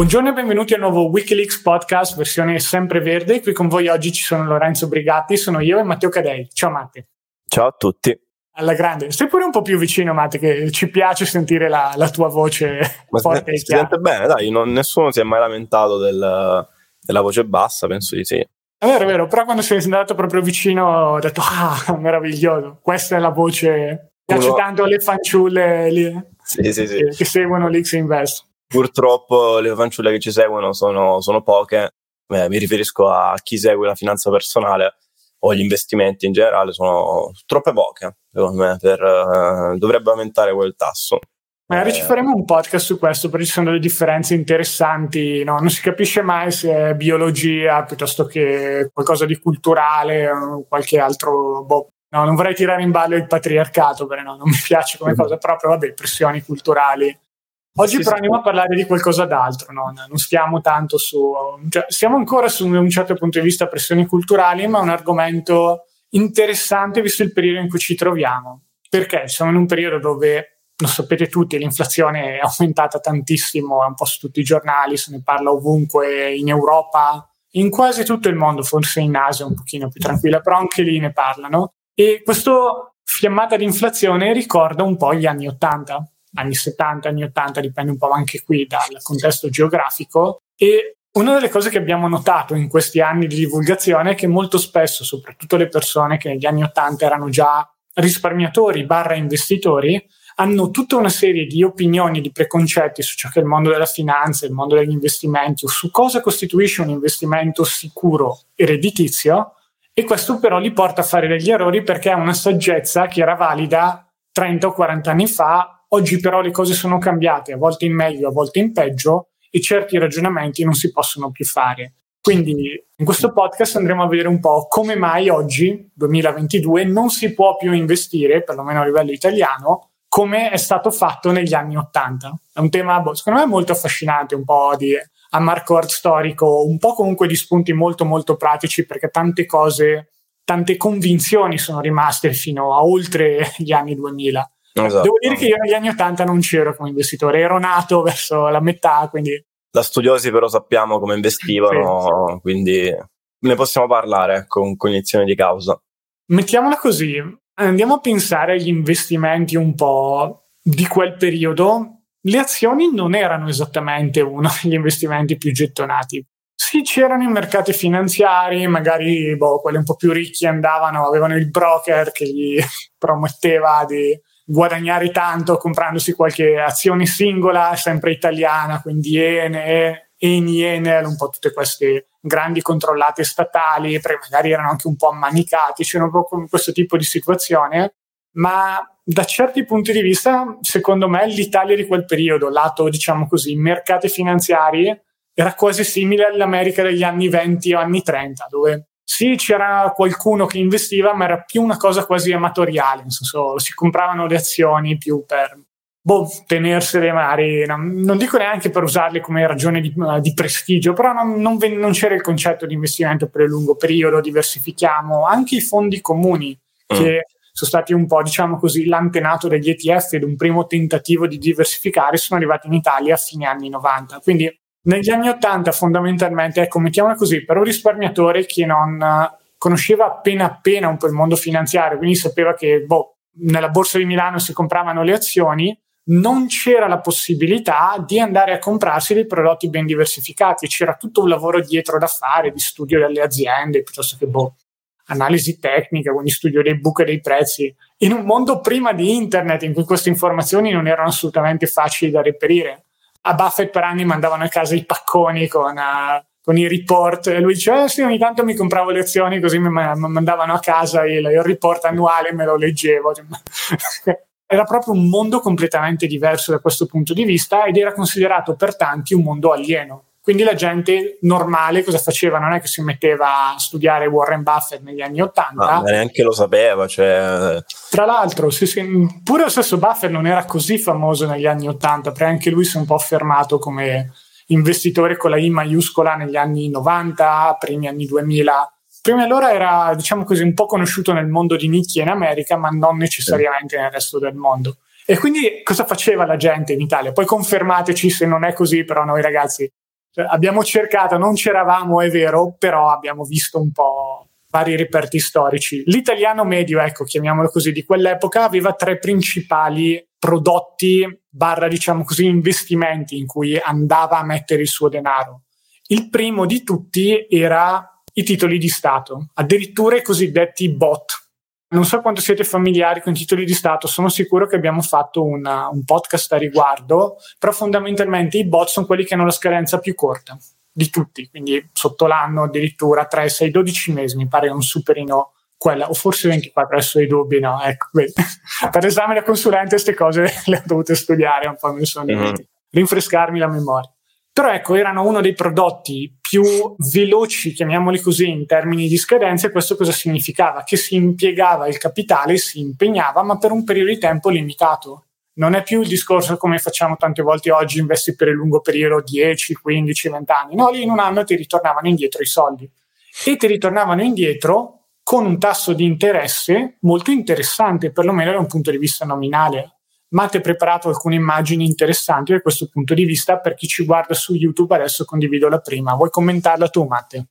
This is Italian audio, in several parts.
Buongiorno e benvenuti al nuovo Wikileaks podcast versione sempreverde. Qui con voi oggi ci sono Lorenzo Brigatti, sono io e Matteo Cadei. Ciao Matte. Ciao a tutti. Alla grande. Stai pure un po' più vicino, Matte, che ci piace sentire la, la tua voce Ma forte si, si sente bene, dai, non, nessuno si è mai lamentato del, della voce bassa, penso di sì. È vero, è vero, però quando sei andato proprio vicino ho detto, ah, meraviglioso, questa è la voce, piace Uno... tanto alle fanciulle lì, sì, sì, sì. Che, che seguono l'X Invest purtroppo le fanciulle che ci seguono sono, sono poche, eh, mi riferisco a chi segue la finanza personale o gli investimenti in generale, sono troppe poche, secondo me, per, eh, dovrebbe aumentare quel tasso. Magari ci eh. faremo un podcast su questo perché ci sono delle differenze interessanti, no? non si capisce mai se è biologia piuttosto che qualcosa di culturale o qualche altro. Boh. No, non vorrei tirare in ballo il patriarcato perché no, non mi piace come mm-hmm. cosa, però vabbè, pressioni culturali Oggi sì, però andiamo a parlare di qualcosa d'altro, no? non stiamo tanto su, cioè, siamo ancora su un certo punto di vista pressioni culturali, ma è un argomento interessante visto il periodo in cui ci troviamo. Perché siamo in un periodo dove, lo sapete tutti, l'inflazione è aumentata tantissimo, è un po' su tutti i giornali, se ne parla ovunque in Europa, in quasi tutto il mondo, forse in Asia un pochino più tranquilla, però anche lì ne parlano. E questo fiammata di inflazione ricorda un po' gli anni Ottanta, anni 70, anni 80, dipende un po' anche qui dal contesto geografico. E una delle cose che abbiamo notato in questi anni di divulgazione è che molto spesso, soprattutto le persone che negli anni 80 erano già risparmiatori barra investitori, hanno tutta una serie di opinioni, di preconcetti su ciò che è il mondo della finanza, il mondo degli investimenti o su cosa costituisce un investimento sicuro e redditizio e questo però li porta a fare degli errori perché ha una saggezza che era valida 30 o 40 anni fa Oggi però le cose sono cambiate, a volte in meglio, a volte in peggio, e certi ragionamenti non si possono più fare. Quindi in questo podcast andremo a vedere un po' come mai oggi, 2022, non si può più investire, perlomeno a livello italiano, come è stato fatto negli anni 80. È un tema, boh, secondo me, molto affascinante, un po' di amarcord storico, un po' comunque di spunti molto molto pratici, perché tante cose, tante convinzioni sono rimaste fino a oltre gli anni 2000. Esatto. Devo dire che io negli anni 80 non c'ero come investitore, ero nato verso la metà, quindi... Da studiosi però sappiamo come investivano, sì, sì. quindi ne possiamo parlare con cognizione di causa. Mettiamola così, andiamo a pensare agli investimenti un po' di quel periodo. Le azioni non erano esattamente uno degli investimenti più gettonati. Sì, c'erano i mercati finanziari, magari boh, quelli un po' più ricchi andavano, avevano il broker che gli prometteva di guadagnare tanto comprandosi qualche azione singola, sempre italiana, quindi Ene, Eni, Enel, un po' tutte queste grandi controllate statali, magari erano anche un po' ammanicati, c'era un po' questo tipo di situazione, ma da certi punti di vista, secondo me, l'Italia di quel periodo, lato, diciamo così, mercati finanziari, era quasi simile all'America degli anni 20 o anni 30, dove sì, c'era qualcuno che investiva, ma era più una cosa quasi amatoriale, nel senso si compravano le azioni più per boh, tenersele magari, no, non dico neanche per usarle come ragione di, di prestigio, però non, non, non, c'era il concetto di investimento per il lungo periodo, diversifichiamo anche i fondi comuni mm. che sono stati un po', diciamo così, l'antenato degli ETF ed un primo tentativo di diversificare sono arrivati in Italia a fine anni 90. Quindi negli anni Ottanta fondamentalmente, ecco, mettiamola così, per un risparmiatore che non conosceva appena appena un po' il mondo finanziario, quindi sapeva che boh, nella borsa di Milano si compravano le azioni, non c'era la possibilità di andare a comprarsi dei prodotti ben diversificati, c'era tutto un lavoro dietro da fare, di studio delle aziende, piuttosto che boh, analisi tecnica, quindi studio dei buche dei prezzi, in un mondo prima di internet in cui queste informazioni non erano assolutamente facili da reperire a Buffett per anni mandavano a casa i pacconi con, uh, con i report. E lui diceva eh, sì ogni tanto mi compravo le azioni così mi mandavano a casa il, il report annuale e me lo leggevo era proprio un mondo completamente diverso da questo punto di vista ed era considerato per tanti un mondo alieno quindi la gente normale cosa faceva? Non è che si metteva a studiare Warren Buffett negli anni Ottanta. No, neanche lo sapeva. Cioè... Tra l'altro, sì, sì, pure lo stesso Buffett non era così famoso negli anni Ottanta, perché anche lui si è un po' affermato come investitore con la I maiuscola negli anni 90, primi anni 2000. Prima allora era, diciamo così, un po' conosciuto nel mondo di nicchia in America, ma non necessariamente nel resto del mondo. E quindi cosa faceva la gente in Italia? Poi confermateci se non è così, però noi ragazzi Cioè, abbiamo cercato, non c'eravamo, è vero, però abbiamo visto un po' vari reperti storici. L'italiano medio, ecco, chiamiamolo così, di quell'epoca aveva tre principali prodotti barra, diciamo così, investimenti in cui andava a mettere il suo denaro. Il primo di tutti era i titoli di Stato, addirittura i cosiddetti bot. Non so quanto siete familiari con i titoli di Stato, sono sicuro che abbiamo fatto una, un podcast a riguardo, però fondamentalmente i bot sono quelli che hanno la scadenza più corta di tutti, quindi sotto l'anno addirittura 3, 6, 12 mesi, mi pare un superino quella, o forse 24, adesso i dubbi, no, ecco, per l'esame da consulente queste cose le ho dovute studiare un po', mi sono mm-hmm. rinfrescarmi la memoria. Però ecco, erano uno dei prodotti più veloci, chiamiamoli così, in termini di scadenze. Questo cosa significava? Che si impiegava il capitale, si impegnava, ma per un periodo di tempo limitato. Non è più il discorso come facciamo tante volte oggi, investi per il lungo periodo 10, 15, 20 anni. No, lì in un anno ti ritornavano indietro i soldi. E ti ritornavano indietro con un tasso di interesse molto interessante, perlomeno da un punto di vista nominale. Matte ha preparato alcune immagini interessanti da questo punto di vista. Per chi ci guarda su YouTube, adesso condivido la prima. Vuoi commentarla tu, Matte?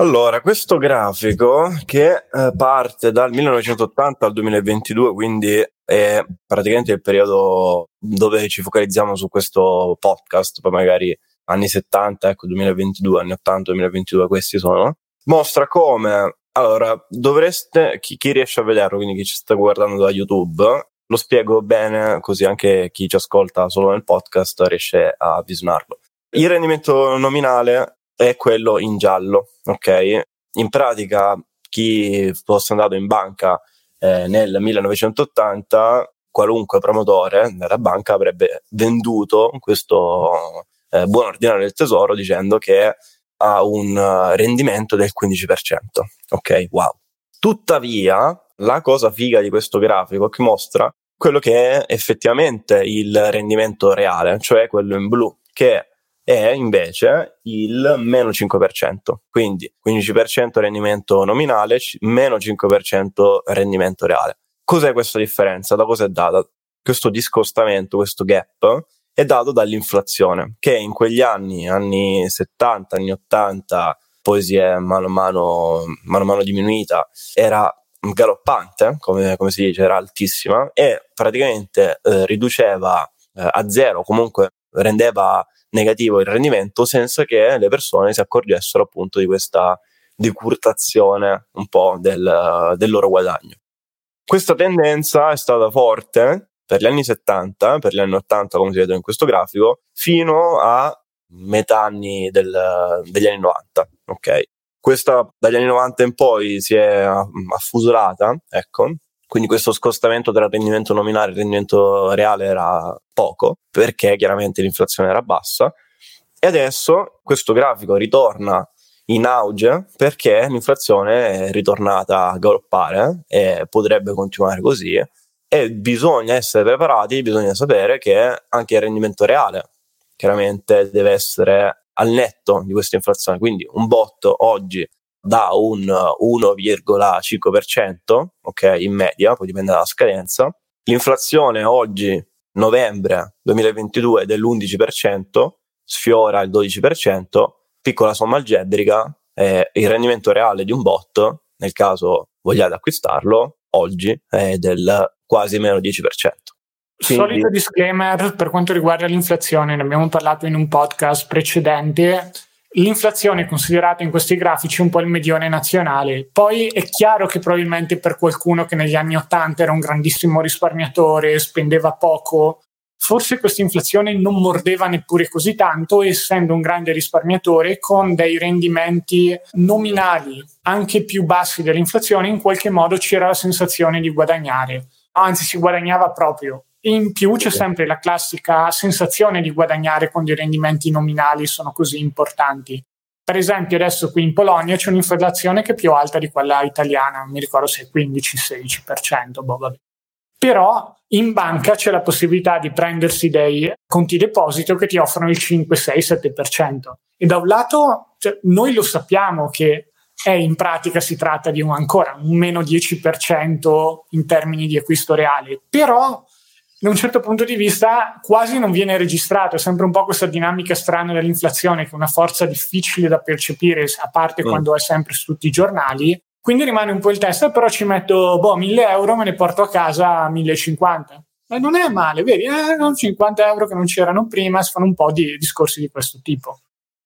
Allora, questo grafico che eh, parte dal 1980 al 2022, quindi è praticamente il periodo dove ci focalizziamo su questo podcast, poi magari anni 70, ecco 2022, anni 80, 2022, questi sono, mostra come, allora, dovreste, chi, chi riesce a vederlo, quindi chi ci sta guardando da YouTube, lo spiego bene così anche chi ci ascolta solo nel podcast riesce a visionarlo. Il rendimento nominale è quello in giallo, ok? In pratica chi fosse andato in banca eh, nel 1980, qualunque promotore della banca avrebbe venduto questo eh, buon ordinario del tesoro dicendo che ha un rendimento del 15%. Ok, wow. Tuttavia, la cosa figa di questo grafico che mostra quello che è effettivamente il rendimento reale, cioè quello in blu, che è invece il meno 5%. Quindi 15% rendimento nominale, meno 5% rendimento reale. Cos'è questa differenza? Da cosa è data? Questo discostamento, questo gap, è dato dall'inflazione, che in quegli anni, anni 70, anni 80, poi si è mano a mano, mano, a mano diminuita, era galoppante, come, come, si dice, era altissima e praticamente eh, riduceva eh, a zero, comunque rendeva negativo il rendimento senza che le persone si accorgessero appunto di questa decurtazione un po' del, del loro guadagno. Questa tendenza è stata forte per gli anni 70, per gli anni 80 come si vede in questo grafico, fino a metà anni del, degli anni 90. Ok, questa dagli anni 90 in poi si è affusolata, ecco, quindi questo scostamento tra rendimento nominale e rendimento reale era poco, perché chiaramente l'inflazione era bassa, e adesso questo grafico ritorna in auge perché l'inflazione è ritornata a galoppare e potrebbe continuare così. E bisogna essere preparati, bisogna sapere che anche il rendimento reale chiaramente deve essere al netto di questa inflazione. Quindi un bot oggi da un 1,5%, ok, in media, poi dipende dalla scadenza. L'inflazione oggi, novembre 2022, è dell'11%, sfiora il 12%, piccola somma algebrica, eh, il rendimento reale di un bot, nel caso vogliate acquistarlo, oggi è del quasi meno 10%. Quindi... Solito disclaimer per quanto riguarda l'inflazione, ne abbiamo parlato in un podcast precedente. L'inflazione è considerata in questi grafici un po' il medione nazionale. Poi è chiaro che probabilmente per qualcuno che negli anni 80 era un grandissimo risparmiatore, spendeva poco, forse questa inflazione non mordeva neppure così tanto, essendo un grande risparmiatore con dei rendimenti nominali anche più bassi dell'inflazione, in qualche modo c'era la sensazione di guadagnare. Anzi, si guadagnava proprio in più c'è sempre la classica sensazione di guadagnare quando i rendimenti nominali sono così importanti. Per esempio, adesso qui in Polonia c'è un'inflazione che è più alta di quella italiana, mi ricordo se è 15-16%, boh, vabbè. Però in banca c'è la possibilità di prendersi dei conti deposito che ti offrono il 5, 6, 7%. E da un lato cioè, noi lo sappiamo che è in pratica si tratta di un ancora un meno 10% in termini di acquisto reale, però da un certo punto di vista quasi non viene registrato, è sempre un po' questa dinamica strana dell'inflazione che è una forza difficile da percepire, a parte mm. quando è sempre su tutti i giornali, quindi rimane un po' il test, però ci metto, boh, 1000 euro, me ne porto a casa 1050. E non è male, vedi, eh, 50 euro che non c'erano prima, si fanno un po' di discorsi di questo tipo.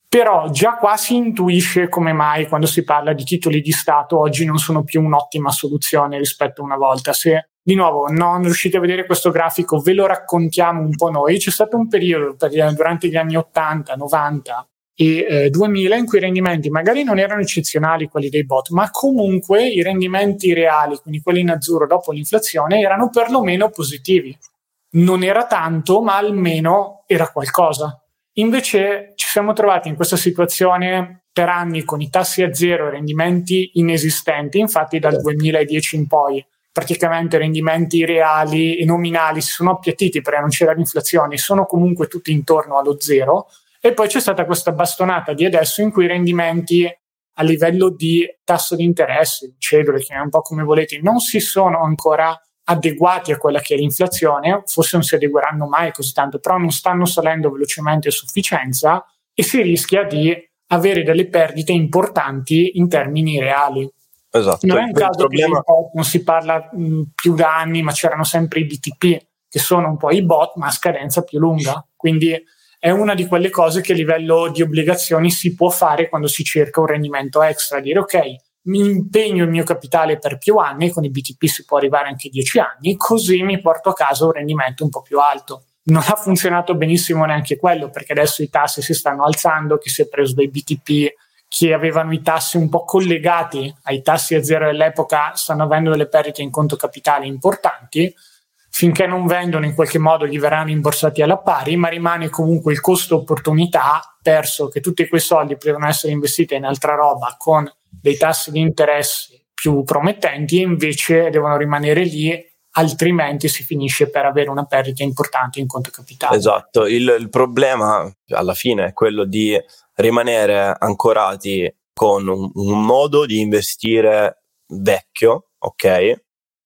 Però già qua si intuisce come mai quando si parla di titoli di Stato oggi non sono più un'ottima soluzione rispetto a una volta. Se di nuovo non riuscite a vedere questo grafico, ve lo raccontiamo un po' noi. C'è stato un periodo durante gli anni 80, 90 e eh, 2000 in cui i rendimenti magari non erano eccezionali quelli dei bot, ma comunque i rendimenti reali, quindi quelli in azzurro dopo l'inflazione, erano perlomeno positivi. Non era tanto, ma almeno era qualcosa. Invece ci siamo trovati in questa situazione per anni con i tassi a zero e rendimenti inesistenti, infatti dal 2010 in poi praticamente rendimenti reali e nominali si sono appiattiti perché non c'era l'inflazione, sono comunque tutti intorno allo zero e poi c'è stata questa bastonata di adesso in cui i rendimenti a livello di tasso di interesse, cedole, che è un po' come volete, non si sono ancora adeguati a quella che è l'inflazione, forse non si adegueranno mai così tanto, però non stanno salendo velocemente a sufficienza e si rischia di avere delle perdite importanti in termini reali. Esatto. Non è un caso problema... che non si parla mh, più da anni, ma c'erano sempre i BTP, che sono un po' i bot, ma a scadenza più lunga. Quindi è una di quelle cose che a livello di obbligazioni si può fare quando si cerca un rendimento extra, dire ok, mi impegno il mio capitale per più anni, con i BTP si può arrivare anche 10 anni, così mi porto a casa un rendimento un po' più alto. Non ha funzionato benissimo neanche quello, perché adesso i tassi si stanno alzando, chi si è preso dei BTP che avevano i tassi un po' collegati ai tassi a zero dell'epoca stanno avendo delle perdite in conto capitale importanti. Finché non vendono, in qualche modo gli verranno imborsati alla pari, ma rimane comunque il costo opportunità perso che tutti quei soldi potevano essere investiti in altra roba con dei tassi di interesse più promettenti e invece devono rimanere lì altrimenti si finisce per avere una perdita importante in conto capitale. Esatto, il, il problema alla fine è quello di rimanere ancorati con un, un modo di investire vecchio, ok?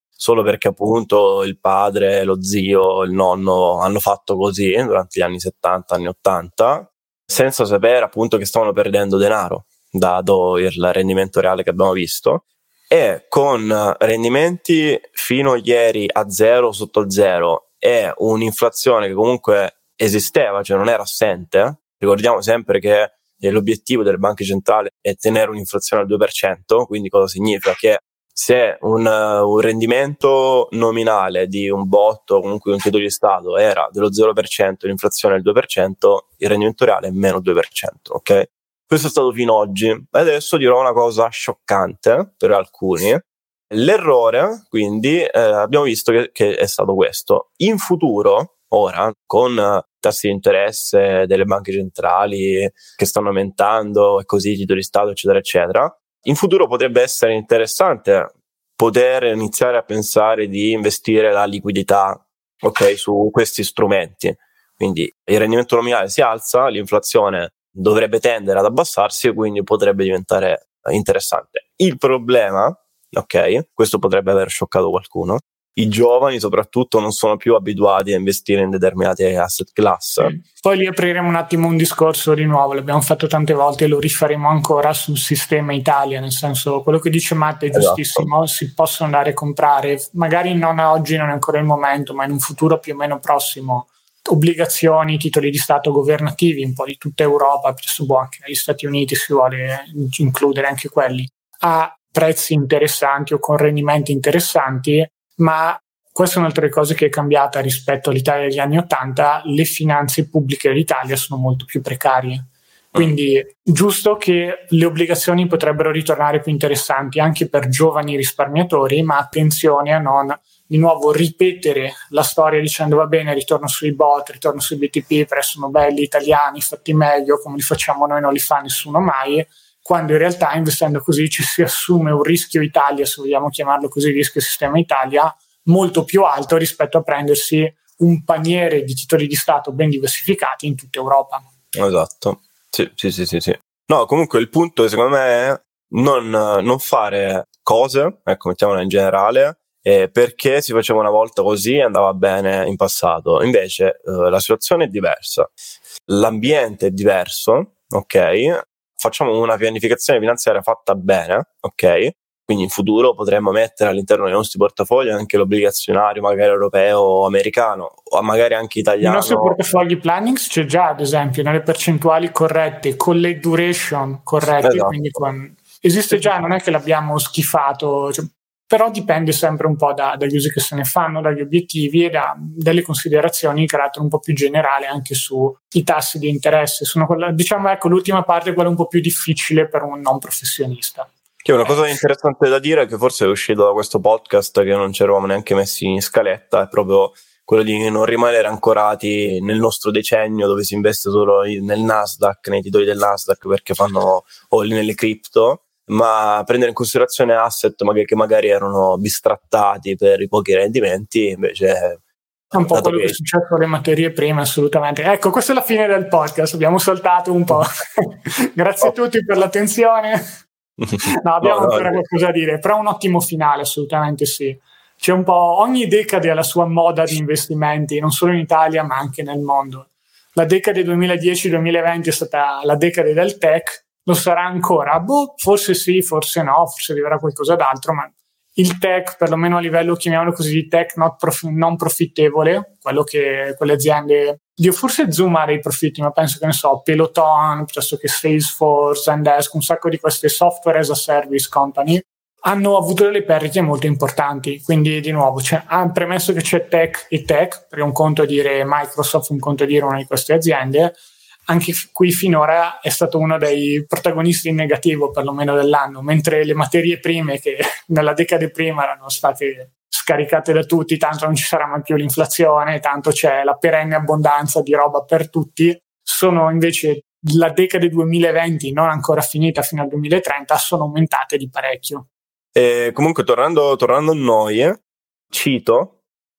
Solo perché appunto il padre, lo zio, il nonno hanno fatto così durante gli anni 70, anni 80, senza sapere appunto che stavano perdendo denaro, dato il rendimento reale che abbiamo visto, e con rendimenti fino a ieri a zero, sotto zero, e un'inflazione che comunque esisteva, cioè non era assente. Ricordiamo sempre che l'obiettivo delle banche centrali è tenere un'inflazione al 2%, quindi cosa significa? Che se un, un rendimento nominale di un botto, comunque un titolo di Stato, era dello 0%, l'inflazione è il 2%, il rendimento reale è meno 2%, ok? Questo è stato fino ad oggi. Adesso dirò una cosa scioccante per alcuni. L'errore, quindi, eh, abbiamo visto che, che, è stato questo. In futuro, ora, con tassi di interesse delle banche centrali che stanno aumentando e così, titoli di Stato, eccetera, eccetera, in futuro potrebbe essere interessante poter iniziare a pensare di investire la liquidità okay, su questi strumenti. Quindi il rendimento nominale si alza, l'inflazione dovrebbe tendere ad abbassarsi e quindi potrebbe diventare interessante. Il problema, ok, questo potrebbe aver scioccato qualcuno, i giovani soprattutto non sono più abituati a investire in determinate asset class. Poi lì apriremo un attimo un discorso di nuovo, l'abbiamo fatto tante volte e lo rifaremo ancora sul sistema Italia, nel senso quello che dice Matt è esatto. giustissimo, si possono andare a comprare, magari non oggi, non è ancora il momento, ma in un futuro più o meno prossimo obbligazioni, titoli di Stato governativi un po' di tutta Europa, adesso boh, anche negli Stati Uniti si vuole includere anche quelli, a prezzi interessanti o con rendimenti interessanti, ma questa è un'altra delle cose che è cambiata rispetto all'Italia degli anni Ottanta, le finanze pubbliche dell'Italia sono molto più precarie. Quindi giusto che le obbligazioni potrebbero ritornare più interessanti anche per giovani risparmiatori, ma attenzione a non di nuovo ripetere la storia dicendo va bene, ritorno sui bot, ritorno sui BTP perché sono belli italiani, fatti meglio, come li facciamo noi non li fa nessuno mai, quando in realtà investendo così ci si assume un rischio Italia, se vogliamo chiamarlo così, rischio sistema Italia, molto più alto rispetto a prendersi un paniere di titoli di Stato ben diversificati in tutta Europa. Esatto, sì, sì, sì, sì. sì. No, comunque il punto secondo me è non, non fare cose, ecco, mettiamola in generale, eh, perché si faceva una volta così e andava bene in passato. Invece eh, la situazione è diversa, l'ambiente è diverso, ok? Facciamo una pianificazione finanziaria fatta bene, ok? Quindi in futuro potremmo mettere all'interno dei nostri portafogli anche l'obbligazionario, magari europeo o americano, o magari anche italiano. I nostri portafogli plannings c'è già, ad esempio, nelle percentuali corrette, con le duration corrette, esatto. quindi con... esiste già, non è che l'abbiamo schifato, cioè, però dipende sempre un po' da, dagli usi che se ne fanno, dagli obiettivi e da delle considerazioni di carattere un po' più generale anche sui tassi di interesse. Sono quella, diciamo, ecco, l'ultima parte è quella un po' più difficile per un non professionista. Che una cosa interessante da dire che forse è uscito da questo podcast che non ci eravamo neanche messi in scaletta, è proprio quello di non rimanere ancorati nel nostro decennio dove si investe solo nel Nasdaq, nei titoli del Nasdaq perché fanno o nelle cripto, ma prendere in considerazione asset magari, che magari erano bistrattati per i pochi rendimenti, invece è un po' quello che è successo alle materie prime, assolutamente. Ecco, questa è la fine del podcast, abbiamo saltato un po'. Grazie a tutti per l'attenzione. No, abbiamo no, ancora no, qualcosa da dire, però un ottimo finale, assolutamente sì. C'è un po' ogni decade ha la sua moda di investimenti, non solo in Italia, ma anche nel mondo. La decade 2010-2020 è stata la decade del tech, lo sarà ancora? Boh, forse sì, forse no, forse arriverà qualcosa d'altro, ma il tech, perlomeno a livello, chiamiamolo così, di tech prof- non profittevole, quello che quelle aziende Dio, forse Zoom ha dei profitti, ma penso che ne so, Peloton, piuttosto che Salesforce, Zendesk, un sacco di queste software as a service company hanno avuto delle perdite molto importanti. Quindi, di nuovo, cioè, ah, premesso che c'è tech e tech, perché un conto è dire Microsoft, un conto è dire una di queste aziende, anche qui finora è stato uno dei protagonisti in negativo, perlomeno dell'anno, mentre le materie prime che nella decade prima erano state scaricate da tutti, tanto non ci sarà mai più l'inflazione, tanto c'è la perenne abbondanza di roba per tutti, sono invece la decade 2020 non ancora finita fino al 2030 sono aumentate di parecchio. E comunque tornando, tornando a noi, eh, cito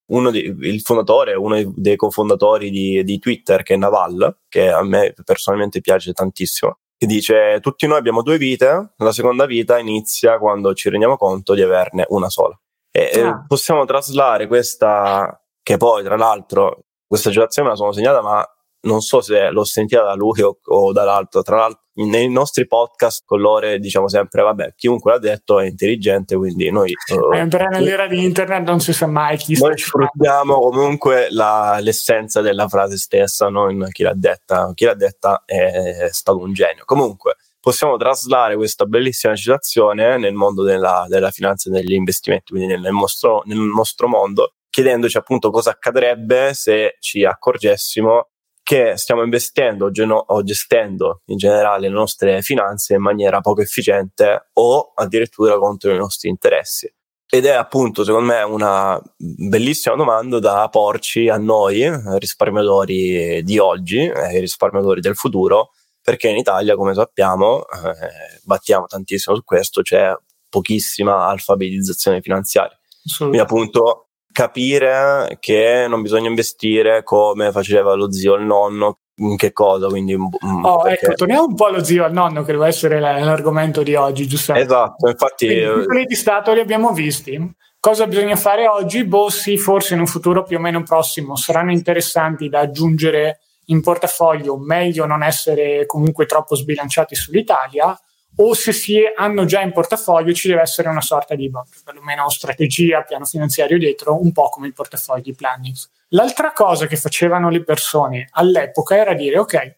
uno di, il fondatore, uno dei cofondatori di, di Twitter che è Naval, che a me personalmente piace tantissimo, che dice tutti noi abbiamo due vite, la seconda vita inizia quando ci rendiamo conto di averne una sola. E ah. possiamo traslare questa, che poi tra l'altro questa citazione me la sono segnata, ma non so se l'ho sentita da lui o, o dall'altro. Tra l'altro, nei nostri podcast con loro diciamo sempre: vabbè, chiunque l'ha detto è intelligente, quindi noi. Uh, nell'era di internet non si sa mai chi Noi sfruttiamo comunque la, l'essenza della frase stessa, non chi l'ha detta. Chi l'ha detta è, è stato un genio. Comunque, possiamo traslare questa bellissima citazione nel mondo della, della finanza e degli investimenti, quindi nel nostro, nel nostro mondo, chiedendoci appunto cosa accadrebbe se ci accorgessimo che stiamo investendo o gestendo in generale le nostre finanze in maniera poco efficiente o addirittura contro i nostri interessi. Ed è appunto, secondo me, una bellissima domanda da porci a noi, risparmiatori di oggi e risparmiatori del futuro, perché in Italia, come sappiamo, eh, battiamo tantissimo su questo, c'è pochissima alfabetizzazione finanziaria. Quindi appunto capire che non bisogna investire come faceva lo zio o il nonno, in che cosa, quindi... Mm, oh, perché... ecco, torniamo un po' allo zio al nonno, che deve essere l'argomento di oggi, giustamente. Esatto, infatti... I titoli di Stato li abbiamo visti. Cosa bisogna fare oggi? Boh, sì, forse in un futuro più o meno prossimo saranno interessanti da aggiungere in portafoglio, meglio non essere comunque troppo sbilanciati sull'Italia, o se si hanno già in portafoglio ci deve essere una sorta di perlomeno strategia, piano finanziario dietro, un po' come i portafogli planning. L'altra cosa che facevano le persone all'epoca era dire ok,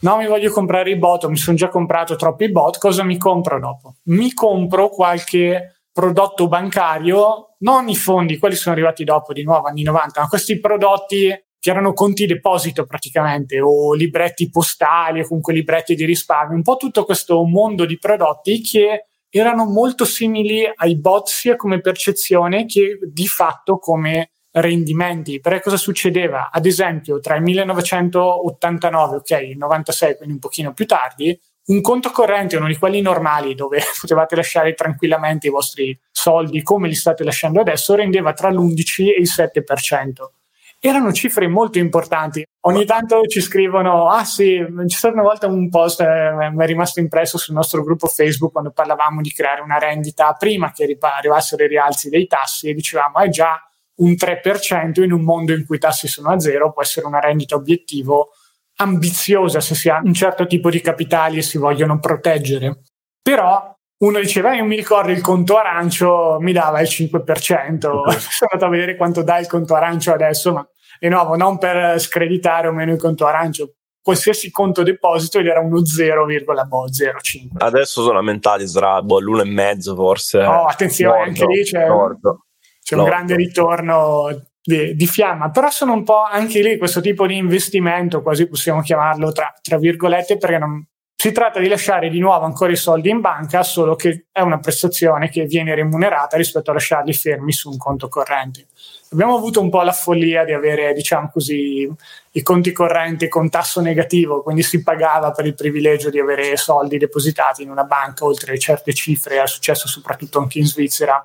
no mi voglio comprare i bot, mi sono già comprato troppi bot, cosa mi compro dopo? Mi compro qualche prodotto bancario, non i fondi, quelli sono arrivati dopo di nuovo, anni 90, ma questi prodotti che erano conti deposito praticamente, o libretti postali, o comunque libretti di risparmio, un po' tutto questo mondo di prodotti che erano molto simili ai bot sia come percezione che di fatto come rendimenti. Perché cosa succedeva? Ad esempio, tra il 1989, ok, il 96, quindi un pochino più tardi, un conto corrente, uno di quelli normali dove potevate lasciare tranquillamente i vostri soldi come li state lasciando adesso, rendeva tra l'11 e il 7% erano cifre molto importanti. Ogni tanto ci scrivono, ah sì, c'è stato una volta un post, eh, mi è rimasto impresso sul nostro gruppo Facebook quando parlavamo di creare una rendita prima che arrivassero i rialzi dei tassi e dicevamo, è già un 3% in un mondo in cui i tassi sono a zero, può essere una rendita obiettivo ambiziosa se si ha un certo tipo di capitali e si vogliono proteggere. Però uno diceva, io mi ricordo il conto arancio mi dava il 5%, sono andato a vedere quanto dà il conto arancio adesso, ma di nuovo non per screditare o meno il conto arancio, qualsiasi conto deposito ed era uno 0,05. Adesso sono aumentati, sarà boh, l'1,5 forse. Oh, attenzione, Lordo, anche lì c'è, Lordo, c'è un grande ritorno di, di, fiamma, però sono un po' anche lì questo tipo di investimento, quasi possiamo chiamarlo tra, tra virgolette, perché non, si tratta di lasciare di nuovo ancora i soldi in banca, solo che è una prestazione che viene remunerata rispetto a lasciarli fermi su un conto corrente. Abbiamo avuto un po' la follia di avere, diciamo così, i conti correnti con tasso negativo, quindi si pagava per il privilegio di avere soldi depositati in una banca oltre certe cifre, è successo soprattutto anche in Svizzera.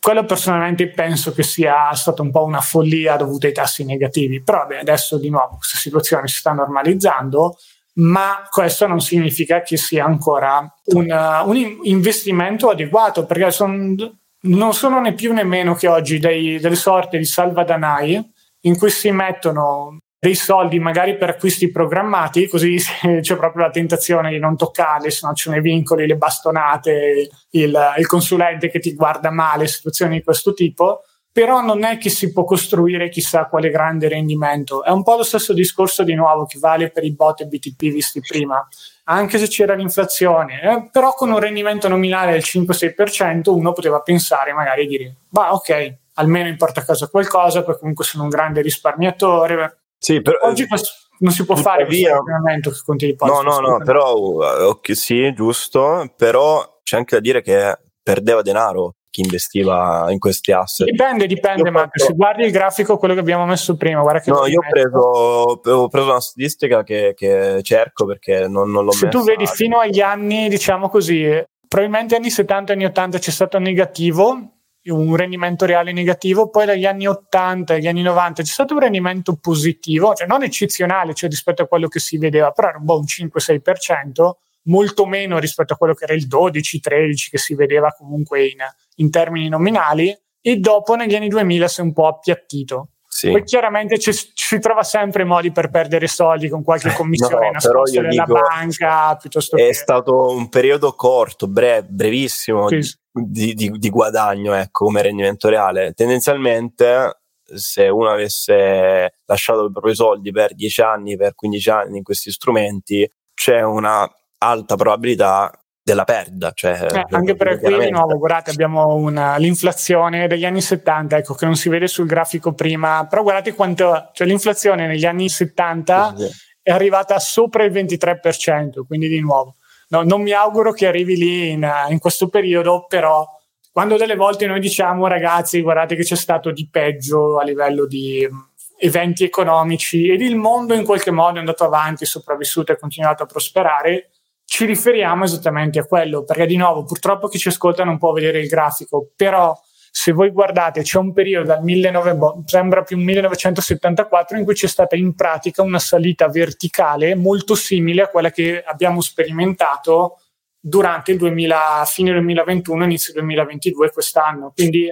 Quello personalmente penso che sia stata un po' una follia dovuta ai tassi negativi, però beh, adesso di nuovo questa situazione si sta normalizzando ma questo non significa che sia ancora un, un investimento adeguato, perché son, non sono né più né meno che oggi dei, delle sorte di salvadanai in cui si mettono dei soldi magari per acquisti programmati, così c'è proprio la tentazione di non toccarli, se no ci sono i vincoli, le bastonate, il, il consulente che ti guarda male, situazioni di questo tipo però non è che si può costruire chissà quale grande rendimento. È un po' lo stesso discorso di nuovo che vale per i bot e BTP visti prima. Anche se c'era l'inflazione, eh, però con un rendimento nominale del 5-6% uno poteva pensare magari di dire, ma ok, almeno in porta a casa qualcosa, perché comunque sono un grande risparmiatore. Sì, però, Oggi questo non si può fare via. ragionamento che conti di No, no, no, però okay, sì, giusto, però c'è anche da dire che perdeva denaro chi investiva in questi asset. Dipende, dipende, ma fatto... se guardi il grafico, quello che abbiamo messo prima, guarda che... No, io ho preso, ho preso, una statistica che, che cerco perché non, non l'ho Se tu vedi fino agli anni, diciamo così, probabilmente anni 70 e anni 80 c'è stato negativo, un rendimento reale negativo, poi dagli anni 80 agli anni 90 c'è stato un rendimento positivo, cioè non eccezionale cioè rispetto a quello che si vedeva, però era un buon 5-6%, molto meno rispetto a quello che era il 12-13 che si vedeva comunque in, in termini nominali e dopo negli anni 2000 si è un po' appiattito. Sì. Poi chiaramente ci, si trova sempre modi per perdere soldi con qualche commissione no, nascosta della dico, banca piuttosto è che... stato un periodo corto, bre- brevissimo sì. di, di, di, guadagno ecco, come rendimento reale. Tendenzialmente se uno avesse lasciato i propri soldi per 10 anni, per 15 anni in questi strumenti, c'è una alta probabilità della perdita. Cioè, eh, anche per qui di nuovo, guardate, abbiamo una, l'inflazione degli anni 70, ecco, che non si vede sul grafico prima, però guardate quanto, cioè l'inflazione negli anni 70 sì, sì. è arrivata sopra il 23%, quindi di nuovo. No, non mi auguro che arrivi lì in, in questo periodo, però quando delle volte noi diciamo ragazzi guardate che c'è stato di peggio a livello di eventi economici ed il mondo in qualche modo è andato avanti, sopravvissuto e continuato a prosperare, ci riferiamo esattamente a quello, perché di nuovo purtroppo chi ci ascolta non può vedere il grafico, però se voi guardate c'è un periodo dal 19, sembra più 1974 in cui c'è stata in pratica una salita verticale molto simile a quella che abbiamo sperimentato durante il 2000, fine 2021, inizio 2022 quest'anno. Quindi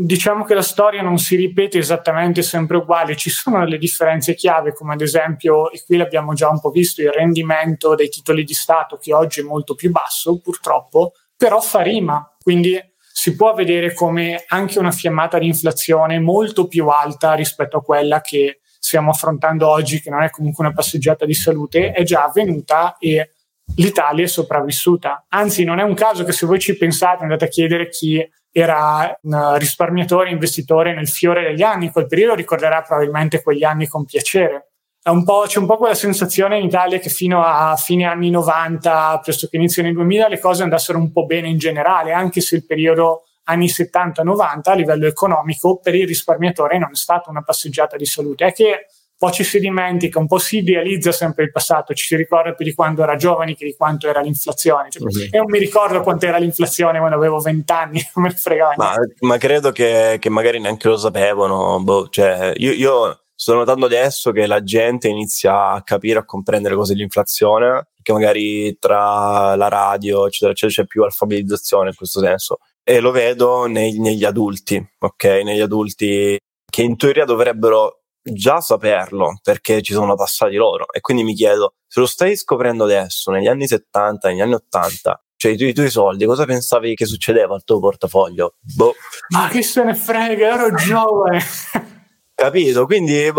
diciamo che la storia non si ripete esattamente sempre uguale, ci sono delle differenze chiave, come ad esempio, e qui l'abbiamo già un po' visto, il rendimento dei titoli di Stato che oggi è molto più basso, purtroppo, però fa rima, quindi si può vedere come anche una fiammata di inflazione molto più alta rispetto a quella che stiamo affrontando oggi, che non è comunque una passeggiata di salute, è già avvenuta e l'Italia è sopravvissuta. Anzi, non è un caso che se voi ci pensate, andate a chiedere chi era un risparmiatore, investitore nel fiore degli anni, quel periodo ricorderà probabilmente quegli anni con piacere. Un c'è un po' quella sensazione in Italia che fino a fine anni 90, presto che inizio anni 2000, le cose andassero un po' bene in generale, anche se il periodo anni 70-90 a livello economico per il risparmiatore non è stata una passeggiata di salute. È che po' ci si dimentica, un po' si idealizza sempre il passato, ci si ricorda più di quando era giovani che di quanto era l'inflazione. Cioè, uh-huh. E non mi ricordo quanto era l'inflazione quando avevo 20 anni, non me ne fregava ma, ma, credo che, che, magari neanche lo sapevano. Boh, cioè, io, io, sto notando adesso che la gente inizia a capire, a comprendere cos'è l'inflazione, perché magari tra la radio, eccetera, eccetera, c'è più alfabetizzazione in questo senso. E lo vedo nei, negli adulti, ok? Negli adulti che in teoria dovrebbero già saperlo perché ci sono passati loro. E quindi mi chiedo, se lo stai scoprendo adesso, negli anni 70, negli anni 80, cioè i tuoi, i tuoi, soldi, cosa pensavi che succedeva al tuo portafoglio? Boh. Ma che se ne frega, ero giovane. Capito? Quindi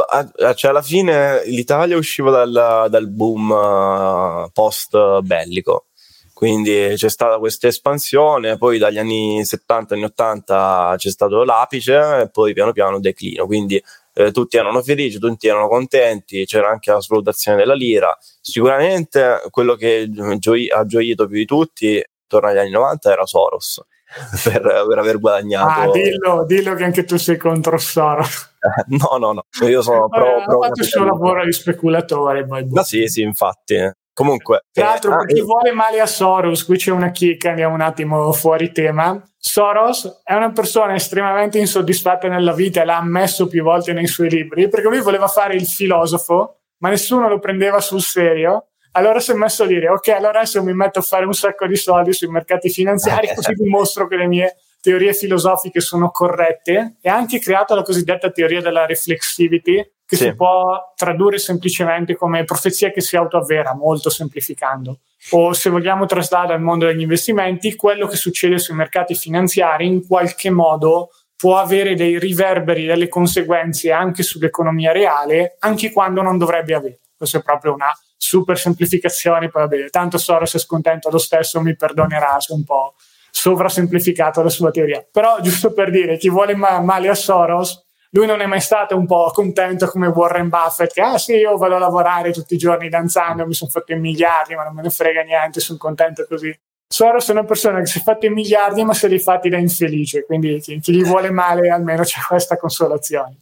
cioè, alla fine l'Italia usciva dal, dal boom uh, post bellico. Quindi c'è stata questa espansione, poi dagli anni 70, anni 80 c'è stato l'apice e poi piano piano declino. Quindi eh, tutti erano felici, tutti erano contenti, c'era anche la svalutazione della lira. Sicuramente quello che gioi- ha gioito più di tutti intorno agli anni 90 era Soros. Per, per, aver guadagnato. Ah, dillo, dillo, che anche tu sei contro Soros. no, no, no, io sono pro. pro ha fatto il suo lavoro di speculatore. Poi, boh. sì, sì, infatti. Comunque, tra l'altro, eh, per chi vuole male a Soros, qui c'è una chicca, andiamo un attimo fuori tema. Soros è una persona estremamente insoddisfatta nella vita l'ha ammesso più volte nei suoi libri perché lui voleva fare il filosofo, ma nessuno lo prendeva sul serio. Allora si è messo a dire: Ok, allora adesso mi metto a fare un sacco di soldi sui mercati finanziari, così dimostro che le mie teorie filosofiche sono corrette. E ha anche creato la cosiddetta teoria della reflexivity, che sì. si può tradurre semplicemente come profezia che si autoavvera, molto semplificando. O se vogliamo trasladare al mondo degli investimenti, quello che succede sui mercati finanziari in qualche modo può avere dei riverberi, delle conseguenze anche sull'economia reale, anche quando non dovrebbe avere. Questa è proprio una super semplificazione, poi vabbè, tanto Soros è scontento lo stesso, mi perdonerà se un po' sovrasemplificato la sua teoria. Però giusto per dire, chi vuole ma- male a Soros lui non è mai stato un po' contento come Warren Buffett che ah sì io vado a lavorare tutti i giorni danzando mi sono fatto i miliardi ma non me ne frega niente sono contento così Soros è una persona che si è fatto i miliardi ma se li fatti da infelice quindi chi, chi gli vuole male almeno c'è questa consolazione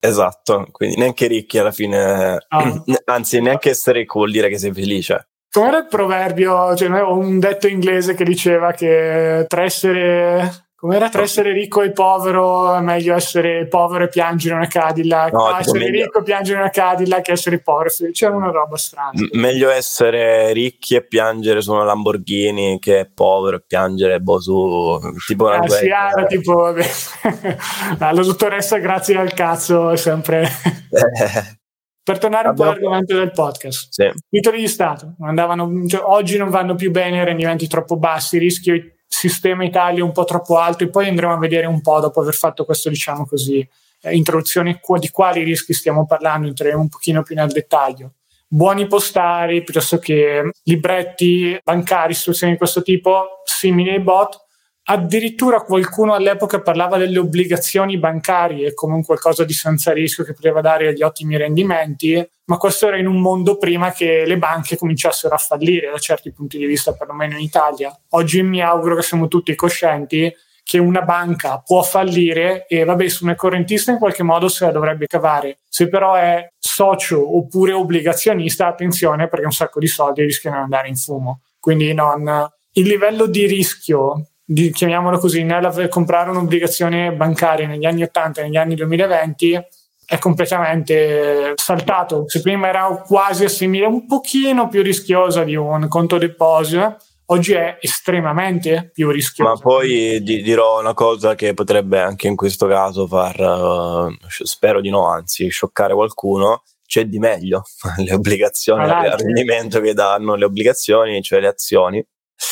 esatto quindi neanche ricchi alla fine oh. anzi neanche essere ricco vuol dire che sei felice Com'era il proverbio? Cioè, un detto inglese che diceva che tra essere come era tra essere ricco e povero, è meglio essere povero e piangere una Cadillac. No, no essere meglio... ricco e piangere una Cadillac che essere povero. C'era una roba strana. M- meglio essere ricchi e piangere su una Lamborghini che povero e piangere boh, su tipo una ah, sì, ah, tipo vabbè. la dottoressa grazie al cazzo è sempre per tornare un po' all'argomento del podcast, sì. titoli di Stato andavano, cioè, oggi non vanno più bene, rendimenti troppo bassi, rischio sistema Italia un po' troppo alto e poi andremo a vedere un po' dopo aver fatto questo, diciamo così, eh, introduzione di quali rischi stiamo parlando, entreremo un pochino più nel dettaglio. Buoni postari piuttosto che libretti bancari, situazioni di questo tipo, simili ai bot, Addirittura qualcuno all'epoca parlava delle obbligazioni bancarie come un qualcosa di senza rischio che poteva dare degli ottimi rendimenti, ma questo era in un mondo prima che le banche cominciassero a fallire da certi punti di vista, perlomeno in Italia. Oggi mi auguro che siamo tutti coscienti che una banca può fallire e vabbè, su un correntista in qualche modo se la dovrebbe cavare. Se però è socio oppure obbligazionista, attenzione perché un sacco di soldi rischiano di andare in fumo. Quindi non, il livello di rischio di, chiamiamolo così, nel comprare un'obbligazione bancaria negli anni 80 e negli anni 2020 è completamente saltato. Se prima era quasi assimile, un pochino più rischiosa di un conto deposito, oggi è estremamente più rischiosa. Ma poi di, dirò una cosa che potrebbe anche in questo caso far, uh, spero di no, anzi, scioccare qualcuno. C'è di meglio le obbligazioni, il rendimento che danno le obbligazioni, cioè le azioni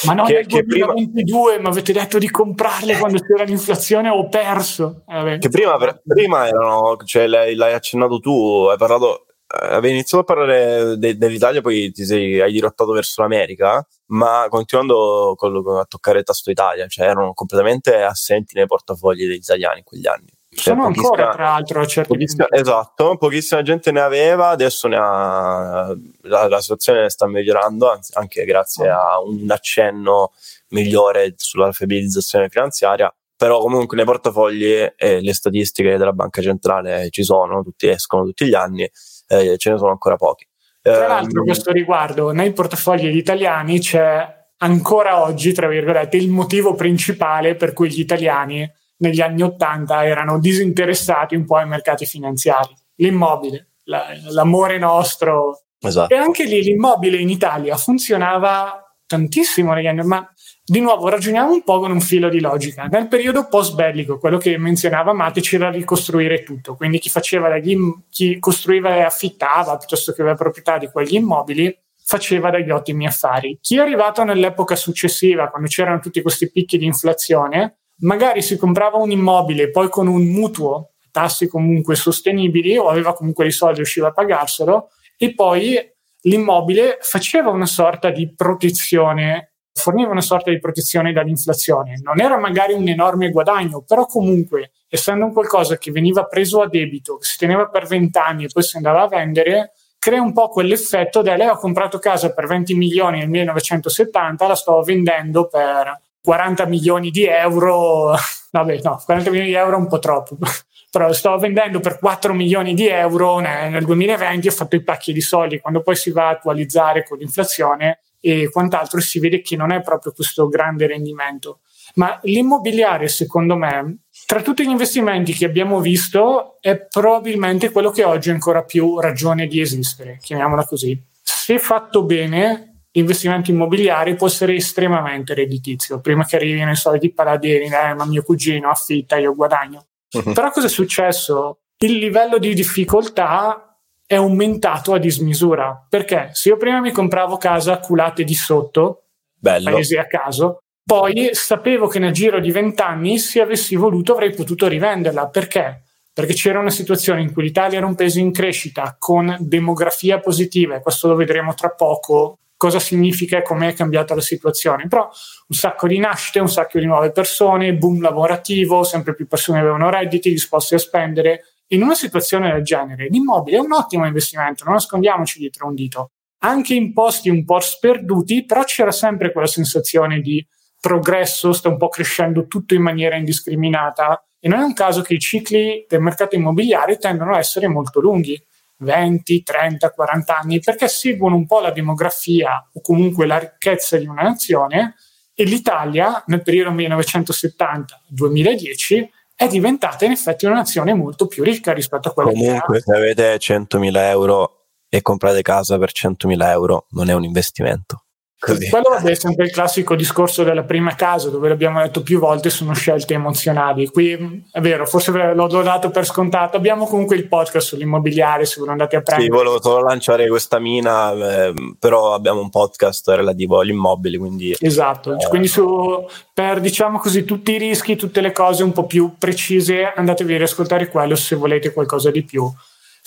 ma non che, nel 2022 prima... mi avete detto di comprarle quando c'era l'inflazione ho perso. Eh, che prima, prima erano cioè l'hai, l'hai, accennato tu hai parlato eh, avevi iniziato a parlare de, dell'Italia poi ti sei, hai dirottato verso l'America ma continuando con, a toccare il tasto Italia cioè erano completamente assenti nei portafogli degli italiani in quegli anni cioè, sono ancora tra l'altro a certi pochissima, esatto pochissima gente ne aveva adesso ne ha la, la situazione sta migliorando anzi, anche grazie oh. a un accenno migliore sull'alfabetizzazione finanziaria però comunque nei portafogli e le statistiche della banca centrale ci sono tutti escono tutti gli anni eh, ce ne sono ancora pochi tra l'altro a ehm, questo riguardo nei portafogli italiani c'è ancora oggi tra virgolette il motivo principale per cui gli italiani negli anni 80 erano disinteressati un po' ai mercati finanziari. l'immobile, la, l'amore nostro. Esatto. E anche lì l'immobile in Italia funzionava tantissimo negli anni, ma di nuovo ragioniamo un po' con un filo di logica. Nel periodo post bellico, quello che menzionava Mate, c'era ricostruire tutto, quindi chi faceva dagli, chi costruiva e affittava piuttosto che aveva proprietà di quegli immobili faceva degli ottimi affari. Chi è arrivato nell'epoca successiva, quando c'erano tutti questi picchi di inflazione, magari si comprava un immobile poi con un mutuo, tassi comunque sostenibili, o aveva comunque i soldi e riusciva a pagarselo, e poi l'immobile faceva una sorta di protezione forniva una sorta di protezione dall'inflazione. Non era magari un enorme guadagno, però comunque, essendo un qualcosa che veniva preso a debito, che si teneva per 20 anni e poi si andava a vendere, crea un po' quell'effetto da lei ha comprato casa per 20 milioni nel 1970, la sto vendendo per 40 milioni di euro. Vabbè, no, 40 milioni di euro è un po' troppo. Però sto vendendo per 4 milioni di euro nel 2020, ho fatto i pacchi di soldi. Quando poi si va a attualizzare con l'inflazione, e quant'altro si vede che non è proprio questo grande rendimento. Ma l'immobiliare, secondo me, tra tutti gli investimenti che abbiamo visto, è probabilmente quello che oggi ha ancora più ragione di esistere, chiamiamola così. Se fatto bene, l'investimento immobiliare può essere estremamente redditizio. Prima che arrivino i soliti paladini, eh, ma mio cugino affitta, io guadagno. Uh-huh. Però cosa è successo? Il livello di difficoltà è aumentato a dismisura. Perché se io prima mi compravo casa culate di sotto, Bello. paese a caso, poi sapevo che nel giro di vent'anni, se avessi voluto, avrei potuto rivenderla. Perché? Perché c'era una situazione in cui l'Italia era un paese in crescita, con demografia positiva, e questo lo vedremo tra poco, cosa significa e com'è cambiata la situazione. Però un sacco di nascite, un sacco di nuove persone, boom lavorativo, sempre più persone avevano redditi disposti a spendere, in una situazione del genere, l'immobile è un ottimo investimento, non nascondiamoci dietro un dito. Anche in posti un po' sperduti, però c'era sempre quella sensazione di progresso, sta un po' crescendo tutto in maniera indiscriminata e non è un caso che i cicli del mercato immobiliare tendono a essere molto lunghi, 20, 30, 40 anni, perché seguono un po' la demografia o comunque la ricchezza di una nazione e l'Italia nel periodo 1970-2010 è diventata in effetti una nazione molto più ricca rispetto a quella Comunque, se avete 100.000 euro e comprate casa per 100.000 euro, non è un investimento. Così. Quello è sempre il classico discorso della prima casa, dove l'abbiamo detto più volte, sono scelte emozionali. Qui è vero, forse l'ho dato per scontato. Abbiamo comunque il podcast sull'immobiliare, se voi andate a prendere. Sì, volevo solo lanciare questa mina, eh, però abbiamo un podcast relativo agli immobili. Quindi, esatto, eh. quindi su, per diciamo così tutti i rischi, tutte le cose un po' più precise, andatevi a riascoltare quello se volete qualcosa di più.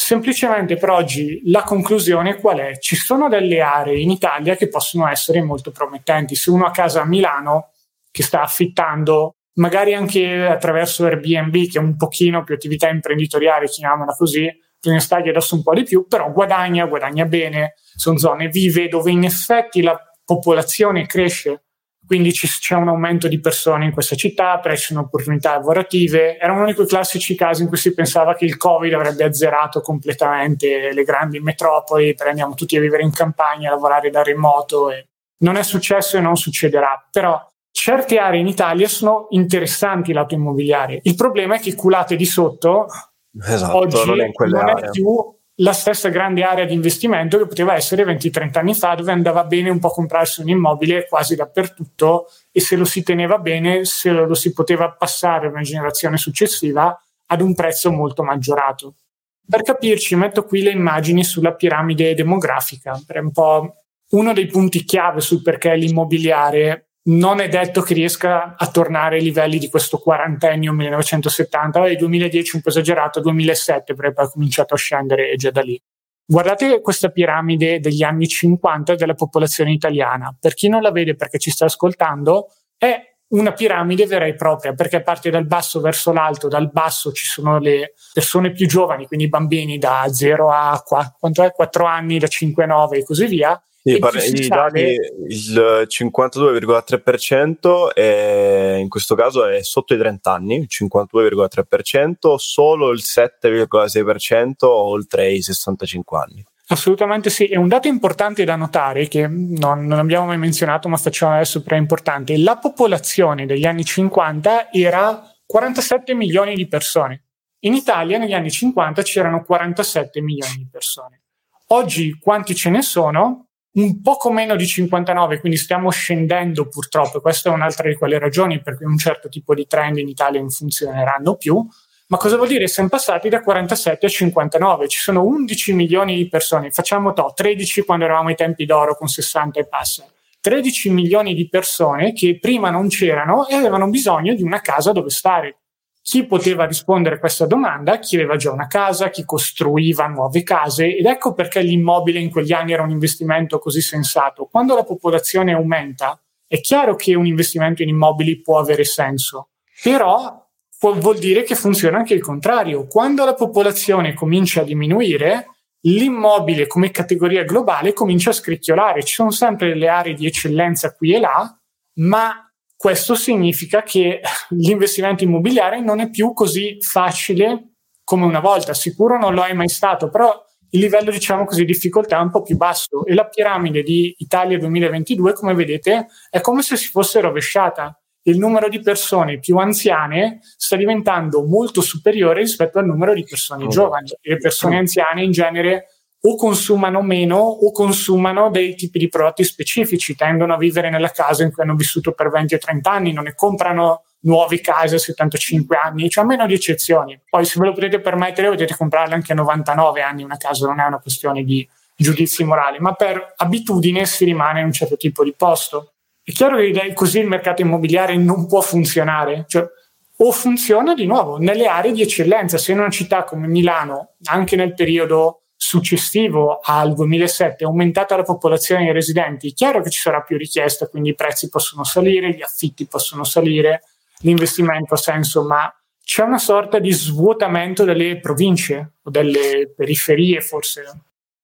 Semplicemente per oggi la conclusione qual è? Ci sono delle aree in Italia che possono essere molto promettenti. Se uno a casa a Milano che sta affittando, magari anche attraverso Airbnb, che è un pochino più attività imprenditoriale, chiamiamola così, bisogna stargli adesso un po' di più, però guadagna, guadagna bene, sono zone vive dove in effetti la popolazione cresce quindi c'è un aumento di persone in questa città, crescono opportunità lavorative. Era uno di quei classici casi in cui si pensava che il Covid avrebbe azzerato completamente le grandi metropoli, prendiamo tutti a vivere in campagna, a lavorare da remoto. E non è successo e non succederà. Però certe aree in Italia sono interessanti lato immobiliare. Il problema è che culate di sotto esatto, oggi non, è, non è più la stessa grande area di investimento che poteva essere 20-30 anni fa, dove andava bene un po' comprarsi un immobile quasi dappertutto e se lo si teneva bene, se lo, si poteva passare a una generazione successiva ad un prezzo molto maggiorato. Per capirci, metto qui le immagini sulla piramide demografica, per un po' uno dei punti chiave sul perché l'immobiliare non è detto che riesca a tornare ai livelli di questo quarantennio 1970, il 2010 un po' esagerato, 2007 poi ha cominciato a scendere già da lì. Guardate questa piramide degli anni 50 della popolazione italiana. Per chi non la vede perché ci sta ascoltando, è una piramide vera e propria, perché parte dal basso verso l'alto, dal basso ci sono le persone più giovani, quindi i bambini da 0 a 4, 4 anni, da 5 a 9 e così via, sì, parla, i dati, il 52,3% è, in questo caso è sotto i 30 anni, il 52,3%, solo il 7,6% oltre i 65 anni. Assolutamente sì, è un dato importante da notare che non, non abbiamo mai menzionato ma facciamo adesso però è importante. La popolazione degli anni 50 era 47 milioni di persone In Italia negli anni 50 c'erano 47 milioni di persone. Oggi quanti ce ne sono? Un poco meno di 59, quindi stiamo scendendo purtroppo. Questa è un'altra di quelle ragioni per cui un certo tipo di trend in Italia non funzioneranno più. Ma cosa vuol dire? Siamo passati da 47 a 59, ci sono 11 milioni di persone, facciamo to, 13 quando eravamo ai tempi d'oro con 60 e passa. 13 milioni di persone che prima non c'erano e avevano bisogno di una casa dove stare. Chi poteva rispondere a questa domanda? Chi aveva già una casa, chi costruiva nuove case ed ecco perché l'immobile in quegli anni era un investimento così sensato. Quando la popolazione aumenta, è chiaro che un investimento in immobili può avere senso, però vuol dire che funziona anche il contrario. Quando la popolazione comincia a diminuire, l'immobile come categoria globale comincia a scricchiolare. Ci sono sempre delle aree di eccellenza qui e là, ma questo significa che l'investimento immobiliare non è più così facile come una volta. Sicuro non lo è mai stato, però il livello, diciamo così, di difficoltà è un po' più basso e la piramide di Italia 2022, come vedete, è come se si fosse rovesciata il numero di persone più anziane sta diventando molto superiore rispetto al numero di persone oh. giovani. Le persone anziane in genere o consumano meno o consumano dei tipi di prodotti specifici, tendono a vivere nella casa in cui hanno vissuto per 20 o 30 anni, non ne comprano nuove case a 75 anni, cioè a meno di eccezioni. Poi se ve lo potete permettere potete comprarle anche a 99 anni una casa, non è una questione di giudizi morali, ma per abitudine si rimane in un certo tipo di posto. È chiaro che così il mercato immobiliare non può funzionare, cioè, o funziona di nuovo nelle aree di eccellenza. Se in una città come Milano, anche nel periodo successivo al 2007, è aumentata la popolazione dei residenti, è chiaro che ci sarà più richiesta, quindi i prezzi possono salire, gli affitti possono salire, l'investimento ha senso, ma c'è una sorta di svuotamento delle province o delle periferie forse.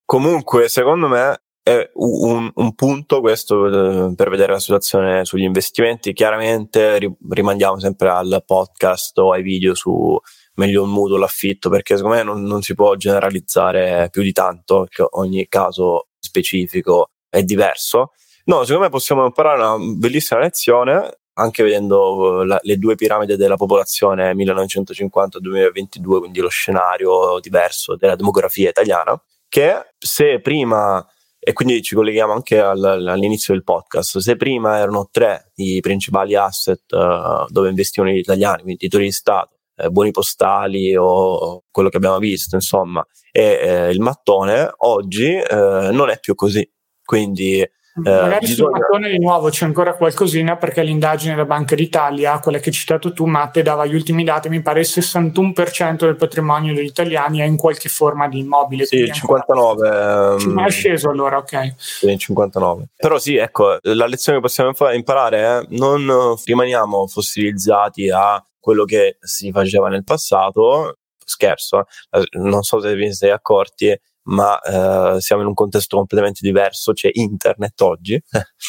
Comunque, secondo me, è un, un, punto questo eh, per vedere la situazione sugli investimenti. Chiaramente rimandiamo sempre al podcast o ai video su meglio il mutuo, l'affitto, perché secondo me non, non si può generalizzare più di tanto, perché ogni caso specifico è diverso. No, secondo me possiamo imparare una bellissima lezione anche vedendo la, le due piramidi della popolazione 1950-2022, quindi lo scenario diverso della demografia italiana, che se prima e quindi ci colleghiamo anche al, all'inizio del podcast. Se prima erano tre i principali asset uh, dove investivano gli italiani, quindi titoli di Stato, eh, buoni postali o quello che abbiamo visto, insomma, e eh, il mattone, oggi eh, non è più così. Quindi eh, Magari bisogna... sul mattone di nuovo c'è ancora qualcosina perché l'indagine della Banca d'Italia, quella che hai citato tu, Matte, dava gli ultimi dati, mi pare il 61% del patrimonio degli italiani è in qualche forma di immobile. Sì, il 59. Ancora... È sceso allora, ok. Sì, il 59. Però sì, ecco, la lezione che possiamo imparare è non rimaniamo fossilizzati a quello che si faceva nel passato, scherzo, eh, non so se vi siete accorti, ma eh, siamo in un contesto completamente diverso, c'è internet oggi.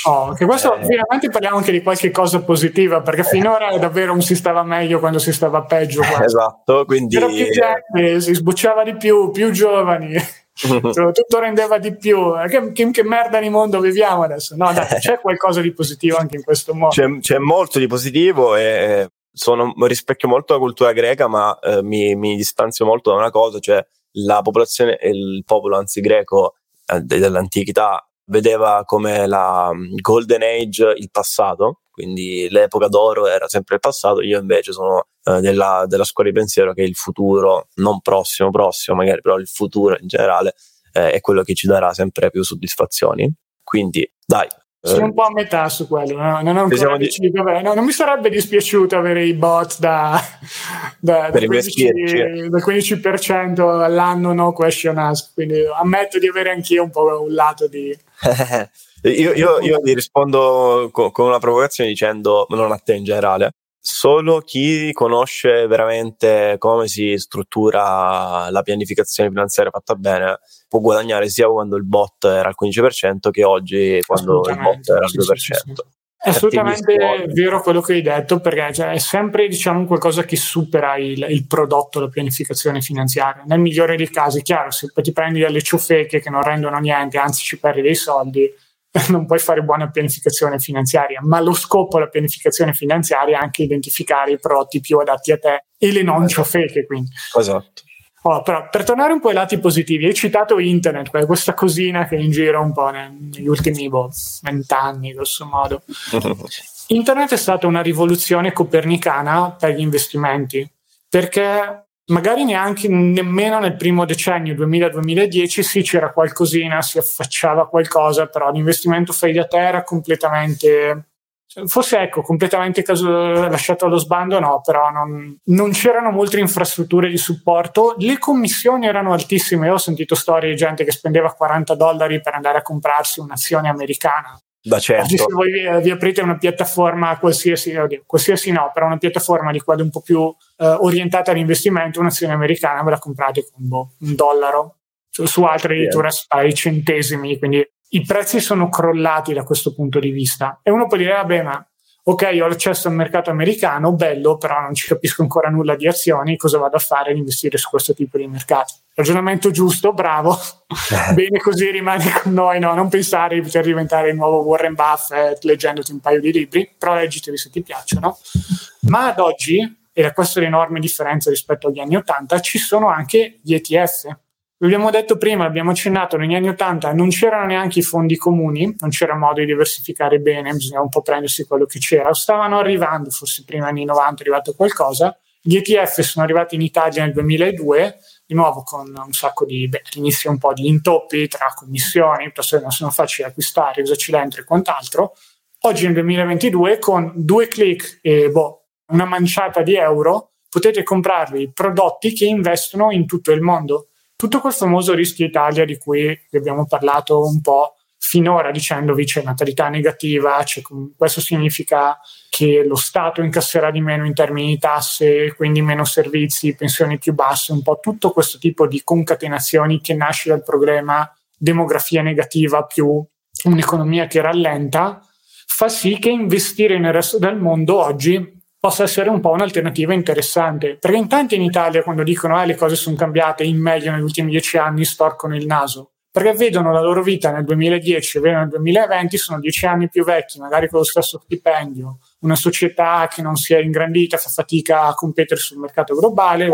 Oh, che questo eh. finalmente parliamo anche di qualche cosa positiva, perché finora davvero non si stava meglio quando si stava peggio. Quasi. Esatto, quindi... C'era più gente, si sbucciava di più, più giovani. tutto rendeva di più. Che, che, che, merda di mondo viviamo adesso? No, dai, c'è qualcosa di positivo anche in questo mondo. C'è, c'è molto di positivo e sono, rispecchio molto la cultura greca, ma eh, mi, mi distanzio molto da una cosa, cioè la popolazione, il popolo anzi greco eh, dell'antichità vedeva come la mm, Golden Age il passato, quindi l'epoca d'oro era sempre il passato, io invece sono eh, della, della, scuola di pensiero che il futuro, non prossimo, prossimo magari, però il futuro in generale eh, è quello che ci darà sempre più soddisfazioni. Quindi dai, sono un po' a metà su quello, no? non ancora deciso. Di... No, non mi sarebbe dispiaciuto avere i bot da, da, da 15, dal 15% all'anno no question ask, quindi ammetto di avere anch'io un po' un lato di... io, io, io ti rispondo con, con una provocazione dicendo, non a te in generale, solo chi conosce veramente come si struttura la pianificazione finanziaria fatta bene può guadagnare sia quando il bot era al 15% che oggi quando il bot era al 2%. Sì, sì, sì. È assolutamente vero quello che hai detto, perché cioè, è sempre diciamo, qualcosa che supera il, il, prodotto, la pianificazione finanziaria. Nel migliore dei casi, chiaro, se ti prendi delle ciofeche che non rendono niente, anzi ci perdi dei soldi, non puoi fare buona pianificazione finanziaria, ma lo scopo della pianificazione finanziaria è anche identificare i prodotti più adatti a te e le non ciofeche, quindi. Esatto. Oh, però, per tornare un po' ai lati positivi, hai citato internet, questa cosina che è in giro un po' negli ultimi boh, vent'anni, grosso modo. internet è stata una rivoluzione copernicana per gli investimenti, perché magari neanche nemmeno nel primo decennio 2000-2010 sì c'era qualcosina, si affacciava qualcosa, però l'investimento fai da te era completamente forse ecco completamente caso, lasciato allo sbando no però non, non, c'erano molte infrastrutture di supporto. Le commissioni erano altissime. Io ho sentito storie di gente che spendeva 40 dollari per andare a comprarsi un'azione americana da certo. se voi vi, vi, aprite una piattaforma qualsiasi, oddio, qualsiasi no, però una piattaforma di quella un po' più eh, orientata all'investimento, un'azione americana ve la comprate con boh, un dollaro, su, su altre addirittura yeah. ai centesimi, quindi i prezzi sono crollati da questo punto di vista. E uno può dire, vabbè, ma ok, ho l'accesso al mercato americano, bello, però non ci capisco ancora nulla di azioni, cosa vado a fare ad investire su questo tipo di mercato? Ragionamento giusto, bravo, bene così rimani con noi, no? non pensare di poter diventare il nuovo Warren Buffett leggendoti un paio di libri, però leggiteli se ti piacciono. Ma ad oggi, e da questa è l'enorme differenza rispetto agli anni 80, ci sono anche gli ETF, L'abbiamo detto prima, abbiamo accennato, negli anni 80 non c'erano neanche i fondi comuni, non c'era modo di diversificare bene, bisognava un po' prendersi quello che c'era, stavano arrivando, forse prima anni 90 è arrivato qualcosa, gli ETF sono arrivati in Italia nel 2002, di nuovo con un sacco di, beh, all'inizio un po' di intoppi tra commissioni, piuttosto che non sono facili acquistare, usaci l'entro e quant'altro. Oggi nel 2022 con due clic e boh, una manciata di euro potete comprarvi prodotti che investono in tutto il mondo tutto quel famoso rischio Italia di cui abbiamo parlato un po' finora dicendovi c'è natalità negativa, c'è, questo significa che lo Stato incasserà di meno in termini di tasse, quindi meno servizi, pensioni più basse, un po' tutto questo tipo di concatenazioni che nasce dal problema demografia negativa più un'economia che rallenta, fa sì che investire nel resto del mondo oggi possa essere un po' un'alternativa interessante. Perché in tanti in Italia, quando dicono che eh, le cose sono cambiate in meglio negli ultimi dieci anni, storcono il naso. Perché vedono la loro vita nel 2010 e nel 2020, sono dieci anni più vecchi, magari con lo stesso stipendio, una società che non si è ingrandita, fa fatica a competere sul mercato globale.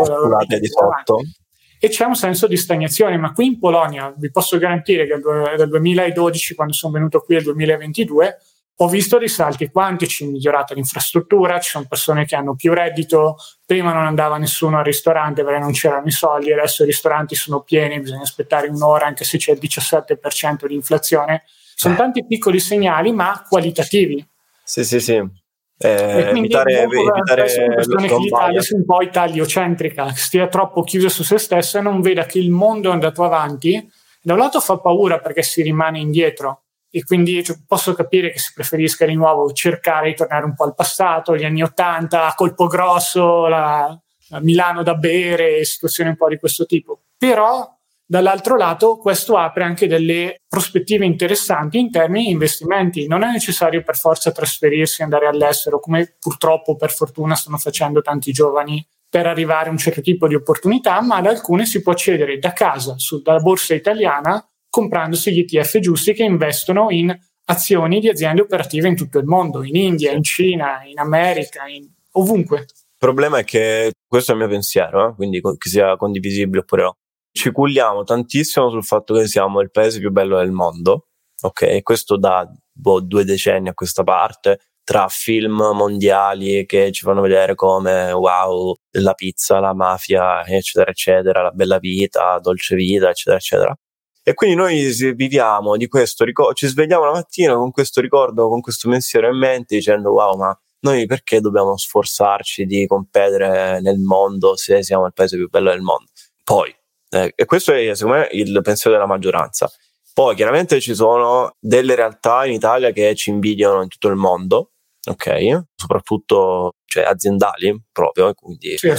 E c'è un senso di stagnazione, ma qui in Polonia vi posso garantire che dal 2012, quando sono venuto qui, al 2022, ho visto dei salti quantici, migliorata l'infrastruttura, ci sono persone che hanno più reddito, prima non andava nessuno al ristorante perché non c'erano i soldi, adesso i ristoranti sono pieni, bisogna aspettare un'ora anche se c'è il 17% di inflazione. Sono tanti piccoli segnali ma qualitativi. Sì, sì, sì. Eh, evitare, evitare che l'Italia sia un po' italiocentrica, stia troppo chiusa su se stessa e non veda che il mondo è andato avanti. Da un lato fa paura perché si rimane indietro, e quindi cioè, posso capire che si preferisca di nuovo cercare di tornare un po' al passato, gli anni Ottanta, colpo grosso, la, la Milano da bere, situazioni un po' di questo tipo. Però dall'altro lato questo apre anche delle prospettive interessanti in termini di investimenti. Non è necessario per forza trasferirsi e andare all'estero, come purtroppo per fortuna stanno facendo tanti giovani per arrivare a un certo tipo di opportunità, ma ad alcune si può accedere da casa, su, dalla borsa italiana, comprandosi gli ETF giusti che investono in azioni di aziende operative in tutto il mondo, in India, in Cina, in America, in ovunque. Il problema è che questo è il mio pensiero, eh? quindi che sia condivisibile oppure no. Ci culliamo tantissimo sul fatto che siamo il paese più bello del mondo, ok? E questo da boh, due decenni a questa parte, tra film mondiali che ci fanno vedere come wow, la pizza, la mafia, eccetera, eccetera, la bella vita, dolce vita, eccetera, eccetera. E quindi noi viviamo di questo ricordo, ci svegliamo la mattina con questo ricordo, con questo pensiero in mente, dicendo wow, ma noi perché dobbiamo sforzarci di competere nel mondo se siamo il paese più bello del mondo? Poi, eh, e questo è secondo me il pensiero della maggioranza. Poi chiaramente ci sono delle realtà in Italia che ci invidiano in tutto il mondo, ok? Soprattutto cioè, aziendali proprio, quindi sì, eh,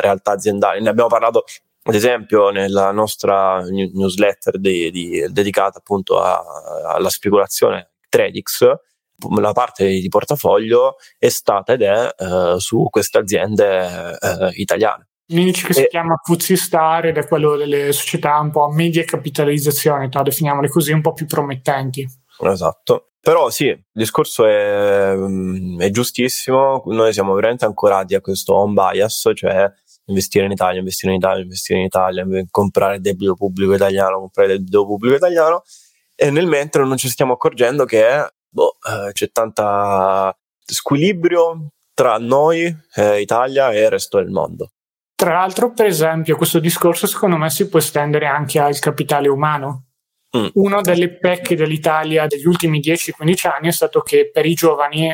realtà aziendali. Ne abbiamo parlato ad esempio nella nostra newsletter di, di, dedicata appunto a, alla speculazione Tradix, la parte di portafoglio è stata ed è eh, su queste aziende eh, italiane. L'indice che e, si chiama Fuzzy Star ed è quello delle società un po' a media capitalizzazione, definiamole così, un po' più promettenti. Esatto. Però sì, il discorso è, mm, è, giustissimo, noi siamo veramente ancorati a questo home bias, cioè investire in Italia, investire in Italia, investire in Italia, comprare debito pubblico italiano, comprare debito pubblico italiano, e nel mentre non ci stiamo accorgendo che boh, eh, c'è tanta squilibrio tra noi, eh, Italia e il resto del mondo. Tra l'altro, per esempio, questo discorso secondo me si può estendere anche al capitale umano. Mm. Una delle pecche dell'Italia degli ultimi 10-15 anni è stato che per i giovani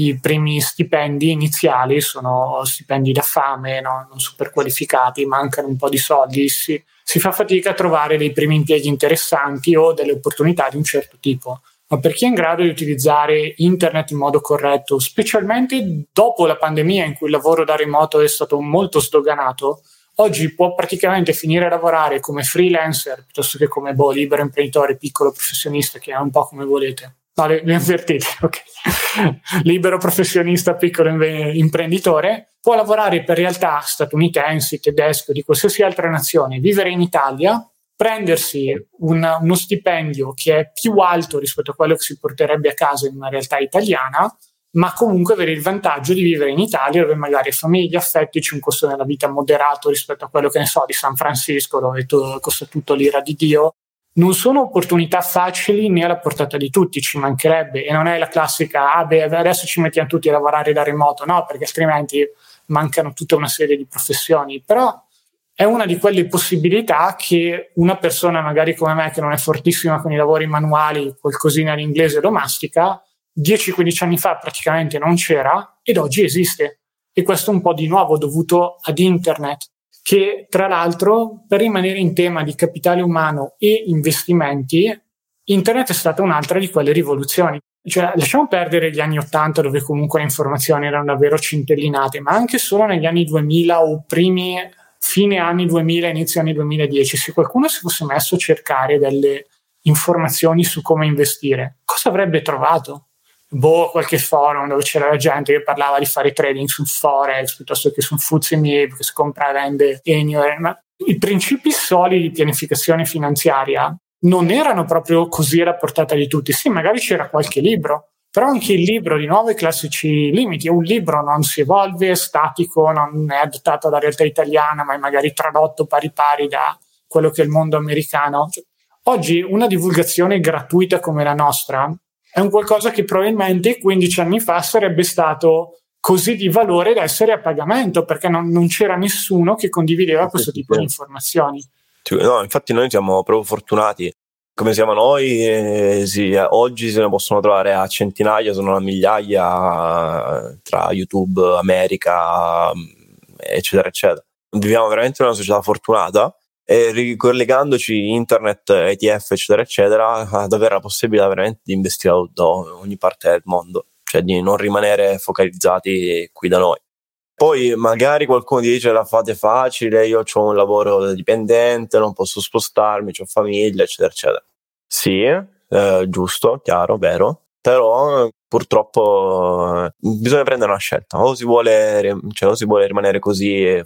i primi stipendi iniziali sono stipendi da fame, no? non super qualificati, mancano un po' di soldi, si, si fa fatica a trovare dei primi impieghi interessanti o delle opportunità di un certo tipo ma per chi è in grado di utilizzare internet in modo corretto, specialmente dopo la pandemia in cui il lavoro da remoto è stato molto sdoganato, oggi può praticamente finire a lavorare come freelancer piuttosto che come boh, libero imprenditore, piccolo professionista, che è un po' come volete. No, le, le invertite, ok. libero professionista, piccolo imprenditore, può lavorare per realtà statunitensi, tedesche o di qualsiasi altra nazione, vivere in Italia prendersi un, uno stipendio che è più alto rispetto a quello che si porterebbe a casa in una realtà italiana, ma comunque avere il vantaggio di vivere in Italia dove magari famiglia, affetti, c'è un costo della vita moderato rispetto a quello che ne so di San Francisco dove to- costa tutto l'ira di Dio. Non sono opportunità facili né alla portata di tutti, ci mancherebbe e non è la classica, ah beh adesso ci mettiamo tutti a lavorare da remoto, no, perché altrimenti mancano tutta una serie di professioni, però è una di quelle possibilità che una persona magari come me che non è fortissima con i lavori manuali, qualcosina in inglese domestica, 10-15 anni fa praticamente non c'era ed oggi esiste. E questo è un po' di nuovo dovuto ad internet, che tra l'altro per rimanere in tema di capitale umano e investimenti, internet è stata un'altra di quelle rivoluzioni. Cioè, lasciamo perdere gli anni 80 dove comunque le informazioni erano davvero centellinate, ma anche solo negli anni 2000 o primi fine anni 2000, inizio anni 2010, se qualcuno si fosse messo a cercare delle informazioni su come investire, cosa avrebbe trovato? Boh, qualche forum dove c'era gente che parlava di fare trading sul Forex piuttosto che sul Fuzzy Mib che si compra e vende anywhere. Ma i principi solidi di pianificazione finanziaria non erano proprio così alla portata di tutti. Sì, magari c'era qualche libro, però anche il libro di nuovo i classici limiti. Un libro non si evolve, è statico, non è adattato alla realtà italiana, ma è magari tradotto pari pari da quello che è il mondo americano. Oggi una divulgazione gratuita come la nostra è un qualcosa che probabilmente 15 anni fa sarebbe stato così di valore da essere a pagamento, perché non, non c'era nessuno che condivideva questo tipo di informazioni. No, infatti noi siamo proprio fortunati come siamo noi, eh, sì, oggi se ne possono trovare a centinaia, sono a migliaia tra YouTube, America, eccetera, eccetera. Viviamo veramente in una società fortunata e ricollegandoci internet, ETF, eccetera, eccetera, ad avere la possibilità veramente di investire da ogni parte del mondo, cioè di non rimanere focalizzati qui da noi. Poi magari qualcuno dice la fate facile, io ho un lavoro dipendente, non posso spostarmi, ho famiglia, eccetera, eccetera. Sì, eh, giusto, chiaro, vero. Però purtroppo bisogna prendere una scelta. O si vuole, cioè, o si vuole rimanere così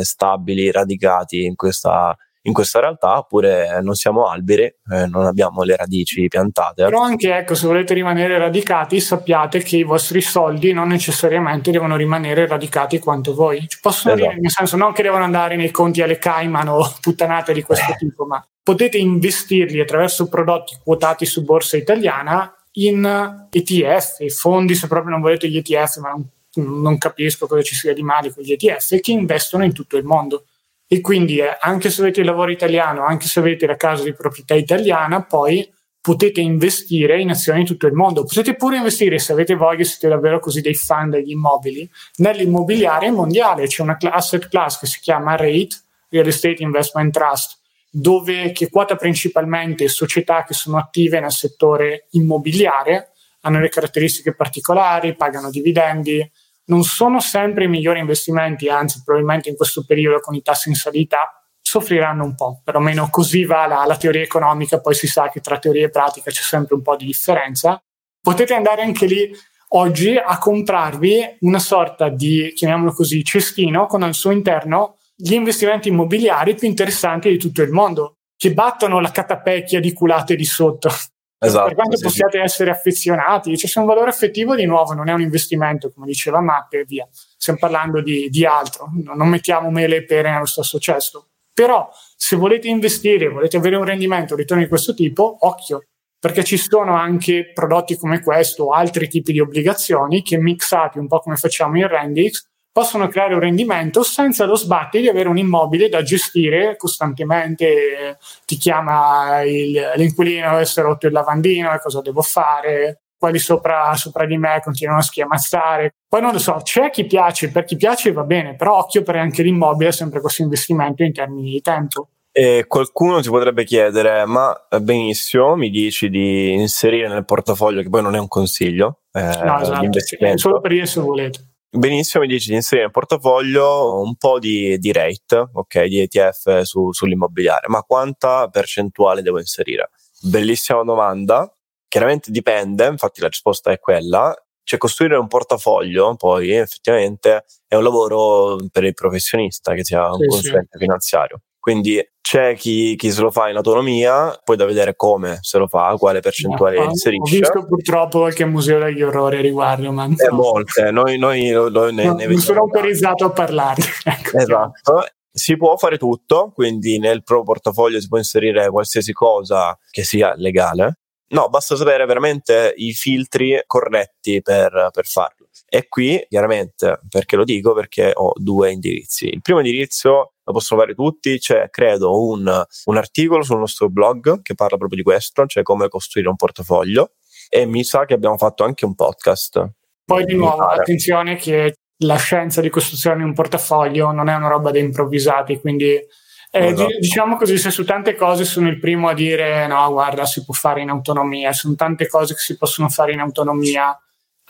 stabili, radicati in questa in questa realtà, oppure non siamo alberi, eh, non abbiamo le radici piantate. Però anche ecco, se volete rimanere radicati, sappiate che i vostri soldi non necessariamente devono rimanere radicati quanto voi. Ci possono esatto. dire, nel senso, non che devono andare nei conti alle Cayman o puttanate di questo eh. tipo, ma potete investirli attraverso prodotti quotati su borsa italiana in ETF, fondi se proprio non volete gli ETF, ma non, non capisco cosa ci sia di male con gli ETF, che investono in tutto il mondo e quindi eh, anche se avete il lavoro italiano, anche se avete la casa di proprietà italiana, poi potete investire in azioni in tutto il mondo. Potete pure investire, se avete voglia, siete davvero così dei fan degli immobili, nell'immobiliare mondiale. C'è una asset class che si chiama REIT, Real Estate Investment Trust, dove che quota principalmente società che sono attive nel settore immobiliare, hanno le caratteristiche particolari, pagano dividendi, non sono sempre i migliori investimenti, anzi probabilmente in questo periodo con i tassi in salita soffriranno un po', perlomeno così va la, la teoria economica, poi si sa che tra teoria e pratica c'è sempre un po' di differenza. Potete andare anche lì oggi a comprarvi una sorta di, chiamiamolo così, cestino con al suo interno gli investimenti immobiliari più interessanti di tutto il mondo, che battono la catapecchia di culate di sotto. Esatto, per quanto sì, possiate sì. essere affezionati, c'è cioè, un valore affettivo di nuovo, non è un investimento, come diceva Matt, e via. Stiamo parlando di, di altro, non mettiamo mele e pere nello stesso cesto. Però se volete investire, volete avere un rendimento, un ritorno di questo tipo, occhio, perché ci sono anche prodotti come questo o altri tipi di obbligazioni che mixati un po' come facciamo in Rendix possono creare un rendimento senza lo sbatti di avere un immobile da gestire costantemente. Ti chiama il, l'inquilino, è rotto il lavandino, e cosa devo fare? Quelli sopra, sopra di me continuano a schiamazzare. Poi non lo so, c'è chi piace, per chi piace va bene, però occhio per anche l'immobile è sempre questo investimento in termini di tempo. E qualcuno ti potrebbe chiedere, ma benissimo, mi dici di inserire nel portafoglio, che poi non è un consiglio, eh, no, esatto, solo per dire se volete Benissimo, mi dici di inserire nel portafoglio un po' di, di rate, ok, di ETF su, sull'immobiliare, ma quanta percentuale devo inserire? Bellissima domanda, chiaramente dipende, infatti la risposta è quella, cioè costruire un portafoglio poi effettivamente è un lavoro per il professionista che sia un sì, consulente sì. finanziario. Quindi c'è chi, chi, se lo fa in autonomia, poi da vedere come se lo fa, quale percentuale no, inserisce. Ho visto purtroppo qualche museo degli orrori a riguardo, ma eh, molte, noi, noi lo, ne, no, ne non sono autorizzato a parlare. ecco. Esatto. Si può fare tutto, quindi nel pro portafoglio si può inserire qualsiasi cosa che sia legale. No, basta sapere veramente i filtri corretti per, per farlo. E qui, chiaramente, perché lo dico? Perché ho due indirizzi. Il primo indirizzo lo possono fare tutti, c'è credo un, un articolo sul nostro blog che parla proprio di questo, cioè come costruire un portafoglio e mi sa che abbiamo fatto anche un podcast. Poi di nuovo, attenzione che la scienza di costruzione di un portafoglio non è una roba da improvvisati, quindi eh, esatto. diciamo così, se su tante cose sono il primo a dire no, guarda, si può fare in autonomia, sono tante cose che si possono fare in autonomia,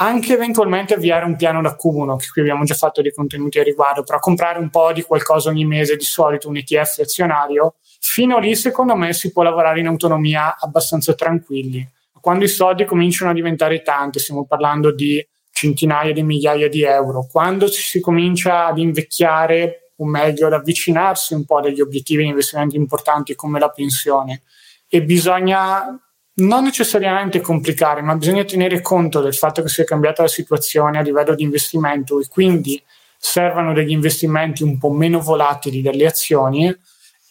anche eventualmente avviare un piano d'accumulo, che qui abbiamo già fatto dei contenuti a riguardo, però comprare un po' di qualcosa ogni mese, di solito un ETF azionario, fino lì secondo me si può lavorare in autonomia abbastanza tranquilli. Quando i soldi cominciano a diventare tanti, stiamo parlando di centinaia di migliaia di euro, quando ci si comincia ad invecchiare, o meglio ad avvicinarsi un po' degli obiettivi di investimenti importanti come la pensione, e bisogna non necessariamente complicare, ma bisogna tenere conto del fatto che sia cambiata la situazione a livello di investimento e quindi servano degli investimenti un po' meno volatili delle azioni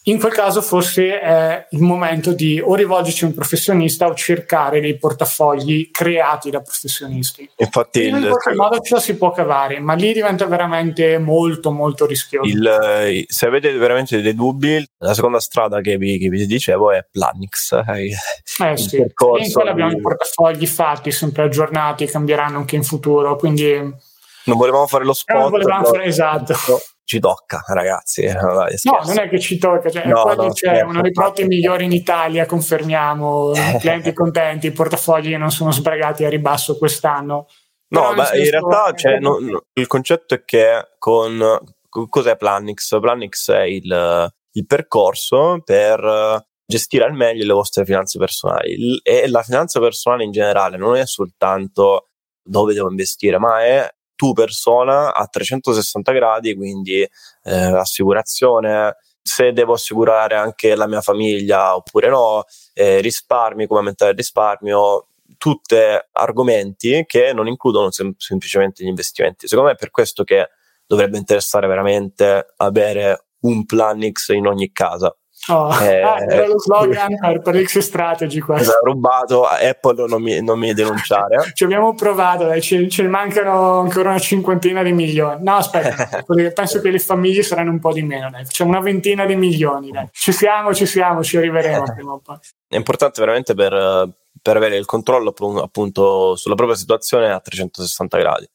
in quel caso forse è il momento di o rivolgersi a un professionista o cercare dei portafogli creati da professionisti. Infatti, in qualche modo ce la si può cavare, ma lì diventa veramente molto molto rischioso. Il, eh, se avete veramente dei dubbi, la seconda strada che vi, che vi dicevo è Planix. Eh, eh sì, in quella abbiamo i portafogli fatti, sempre aggiornati, cambieranno anche in futuro, quindi... Non volevamo fare lo spot. Non volevamo fare, esatto ci tocca, ragazzi. Eh, no, non è che ci tocca, cioè, no, no, c'è uno dei prodotti migliori in Italia, confermiamo, clienti contenti, i portafogli non sono sbragati a ribasso quest'anno. No, ma in realtà cioè, no, no, il concetto è che con cos'è Planix? Planix è il, il percorso per gestire al meglio le vostre finanze personali e la finanza personale in generale non è soltanto dove devo investire, ma è tu persona a 360 gradi, quindi eh, assicurazione, se devo assicurare anche la mia famiglia oppure no, eh, risparmi, come aumentare il risparmio, tutti argomenti che non includono sem- semplicemente gli investimenti. Secondo me è per questo che dovrebbe interessare veramente avere un plan in ogni casa. Oh, eh, ah, era lo slogan per, per l'X Strategy questo. Rubato, Apple non mi, non mi denunciare. Ci abbiamo provato, dai, ce, ne mancano ancora una cinquantina di milioni. No, aspetta, penso che le famiglie saranno un po' di meno, dai. C'è una ventina di milioni, dai. Ci siamo, ci siamo, ci arriveremo prima o poi. È importante veramente per, per avere il controllo appunto sulla propria situazione a 360 gradi.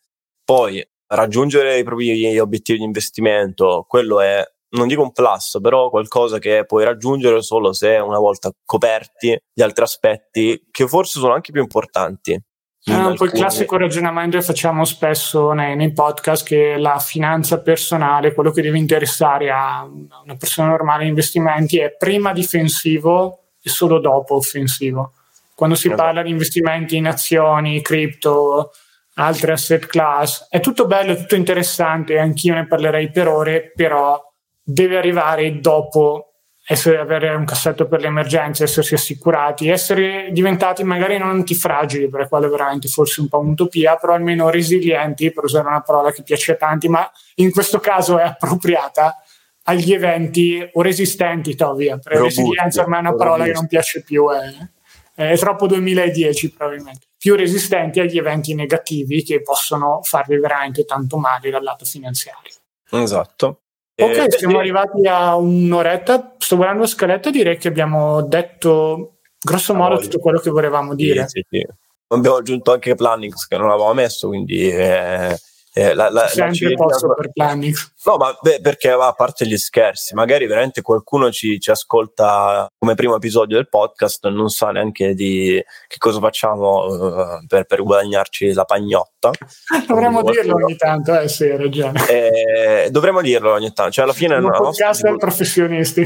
Poi raggiungere i propri obiettivi di investimento, quello è non dico un plus, però qualcosa che puoi raggiungere solo se una volta coperti gli altri aspetti che forse sono anche più importanti. È un po' il classico ragionamento che facciamo spesso nei, nei, podcast che la finanza personale, quello che deve interessare a una persona normale in investimenti è prima difensivo e solo dopo offensivo. Quando si esatto. parla di investimenti in azioni, cripto, altre asset class, è tutto bello, è tutto interessante, anch'io ne parlerei per ore, però deve arrivare dopo essere, avere un cassetto per le emergenze, essersi assicurati, essere diventati magari non antifragili, per quale veramente forse un po' un'utopia, però almeno resilienti, per usare una parola che piace a tanti, ma in questo caso è appropriata agli eventi o resistenti, Tovia. Resilienza ormai è una parola robusti. che non piace più, è, è troppo 2010 probabilmente. Più resistenti agli eventi negativi che possono farvi veramente tanto male dal lato finanziario. Esatto. Ok, eh, siamo arrivati a un'oretta. Sto guardando la scaletta, direi che abbiamo detto grosso modo tutto quello che volevamo dire. Sì, sì, sì. Abbiamo aggiunto anche Plannings che non avevamo messo, quindi eh, eh, la, la, sempre la posso per planning. No, ma beh, perché a parte gli scherzi, magari veramente qualcuno ci, ci, ascolta come primo episodio del podcast e non sa neanche di che cosa facciamo uh, per, per, guadagnarci la pagnotta. Dovremmo dirlo ogni tanto, eh sì, hai ragione. Eh, dovremmo dirlo ogni tanto, cioè alla fine... Un podcast per professionisti.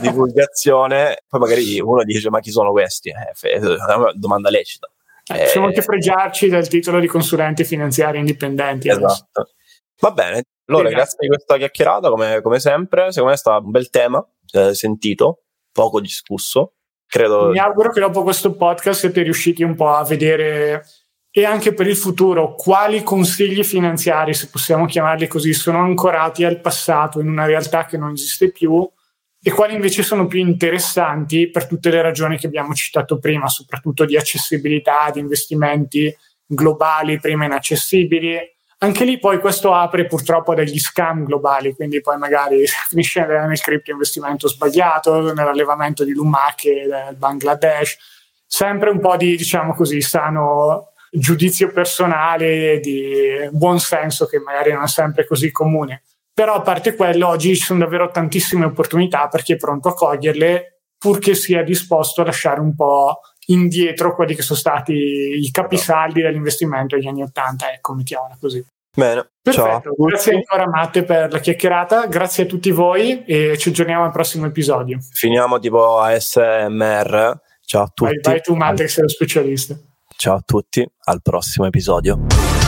divulgazione, poi magari uno dice ma chi sono questi? Eh, è una domanda lecita. Eh, possiamo anche fregiarci del titolo di consulenti finanziari indipendenti. Esatto. Va bene, allora sì, grazie di questa chiacchierata come, come, sempre, secondo me è stato un bel tema, eh, sentito, poco discusso. Credo... Mi auguro che dopo questo podcast siete riusciti un po' a vedere e anche per il futuro quali consigli finanziari, se possiamo chiamarli così, sono ancorati al passato in una realtà che non esiste più e quali invece sono più interessanti per tutte le ragioni che abbiamo citato prima, soprattutto di accessibilità, di investimenti globali prima inaccessibili. Anche lì poi questo apre purtroppo a degli scam globali, quindi poi magari finisce nel cripto investimento sbagliato, nell'allevamento di lumache del Bangladesh, sempre un po' di, diciamo così, sano giudizio personale, di buon senso che magari non è sempre così comune. Però a parte quello, oggi ci sono davvero tantissime opportunità per chi è pronto a coglierle, purché sia disposto a lasciare un po' indietro quelli che sono stati i capisaldi dell'investimento degli anni Ottanta, ecco, mettiamola così. Bene, Perfetto, ciao. grazie ancora Matte per la chiacchierata, grazie a tutti voi e ci aggiorniamo al prossimo episodio. Finiamo tipo ASMR, ciao a tutti. Vai, vai tu Matte che sei lo specialista. Ciao a tutti, al prossimo episodio.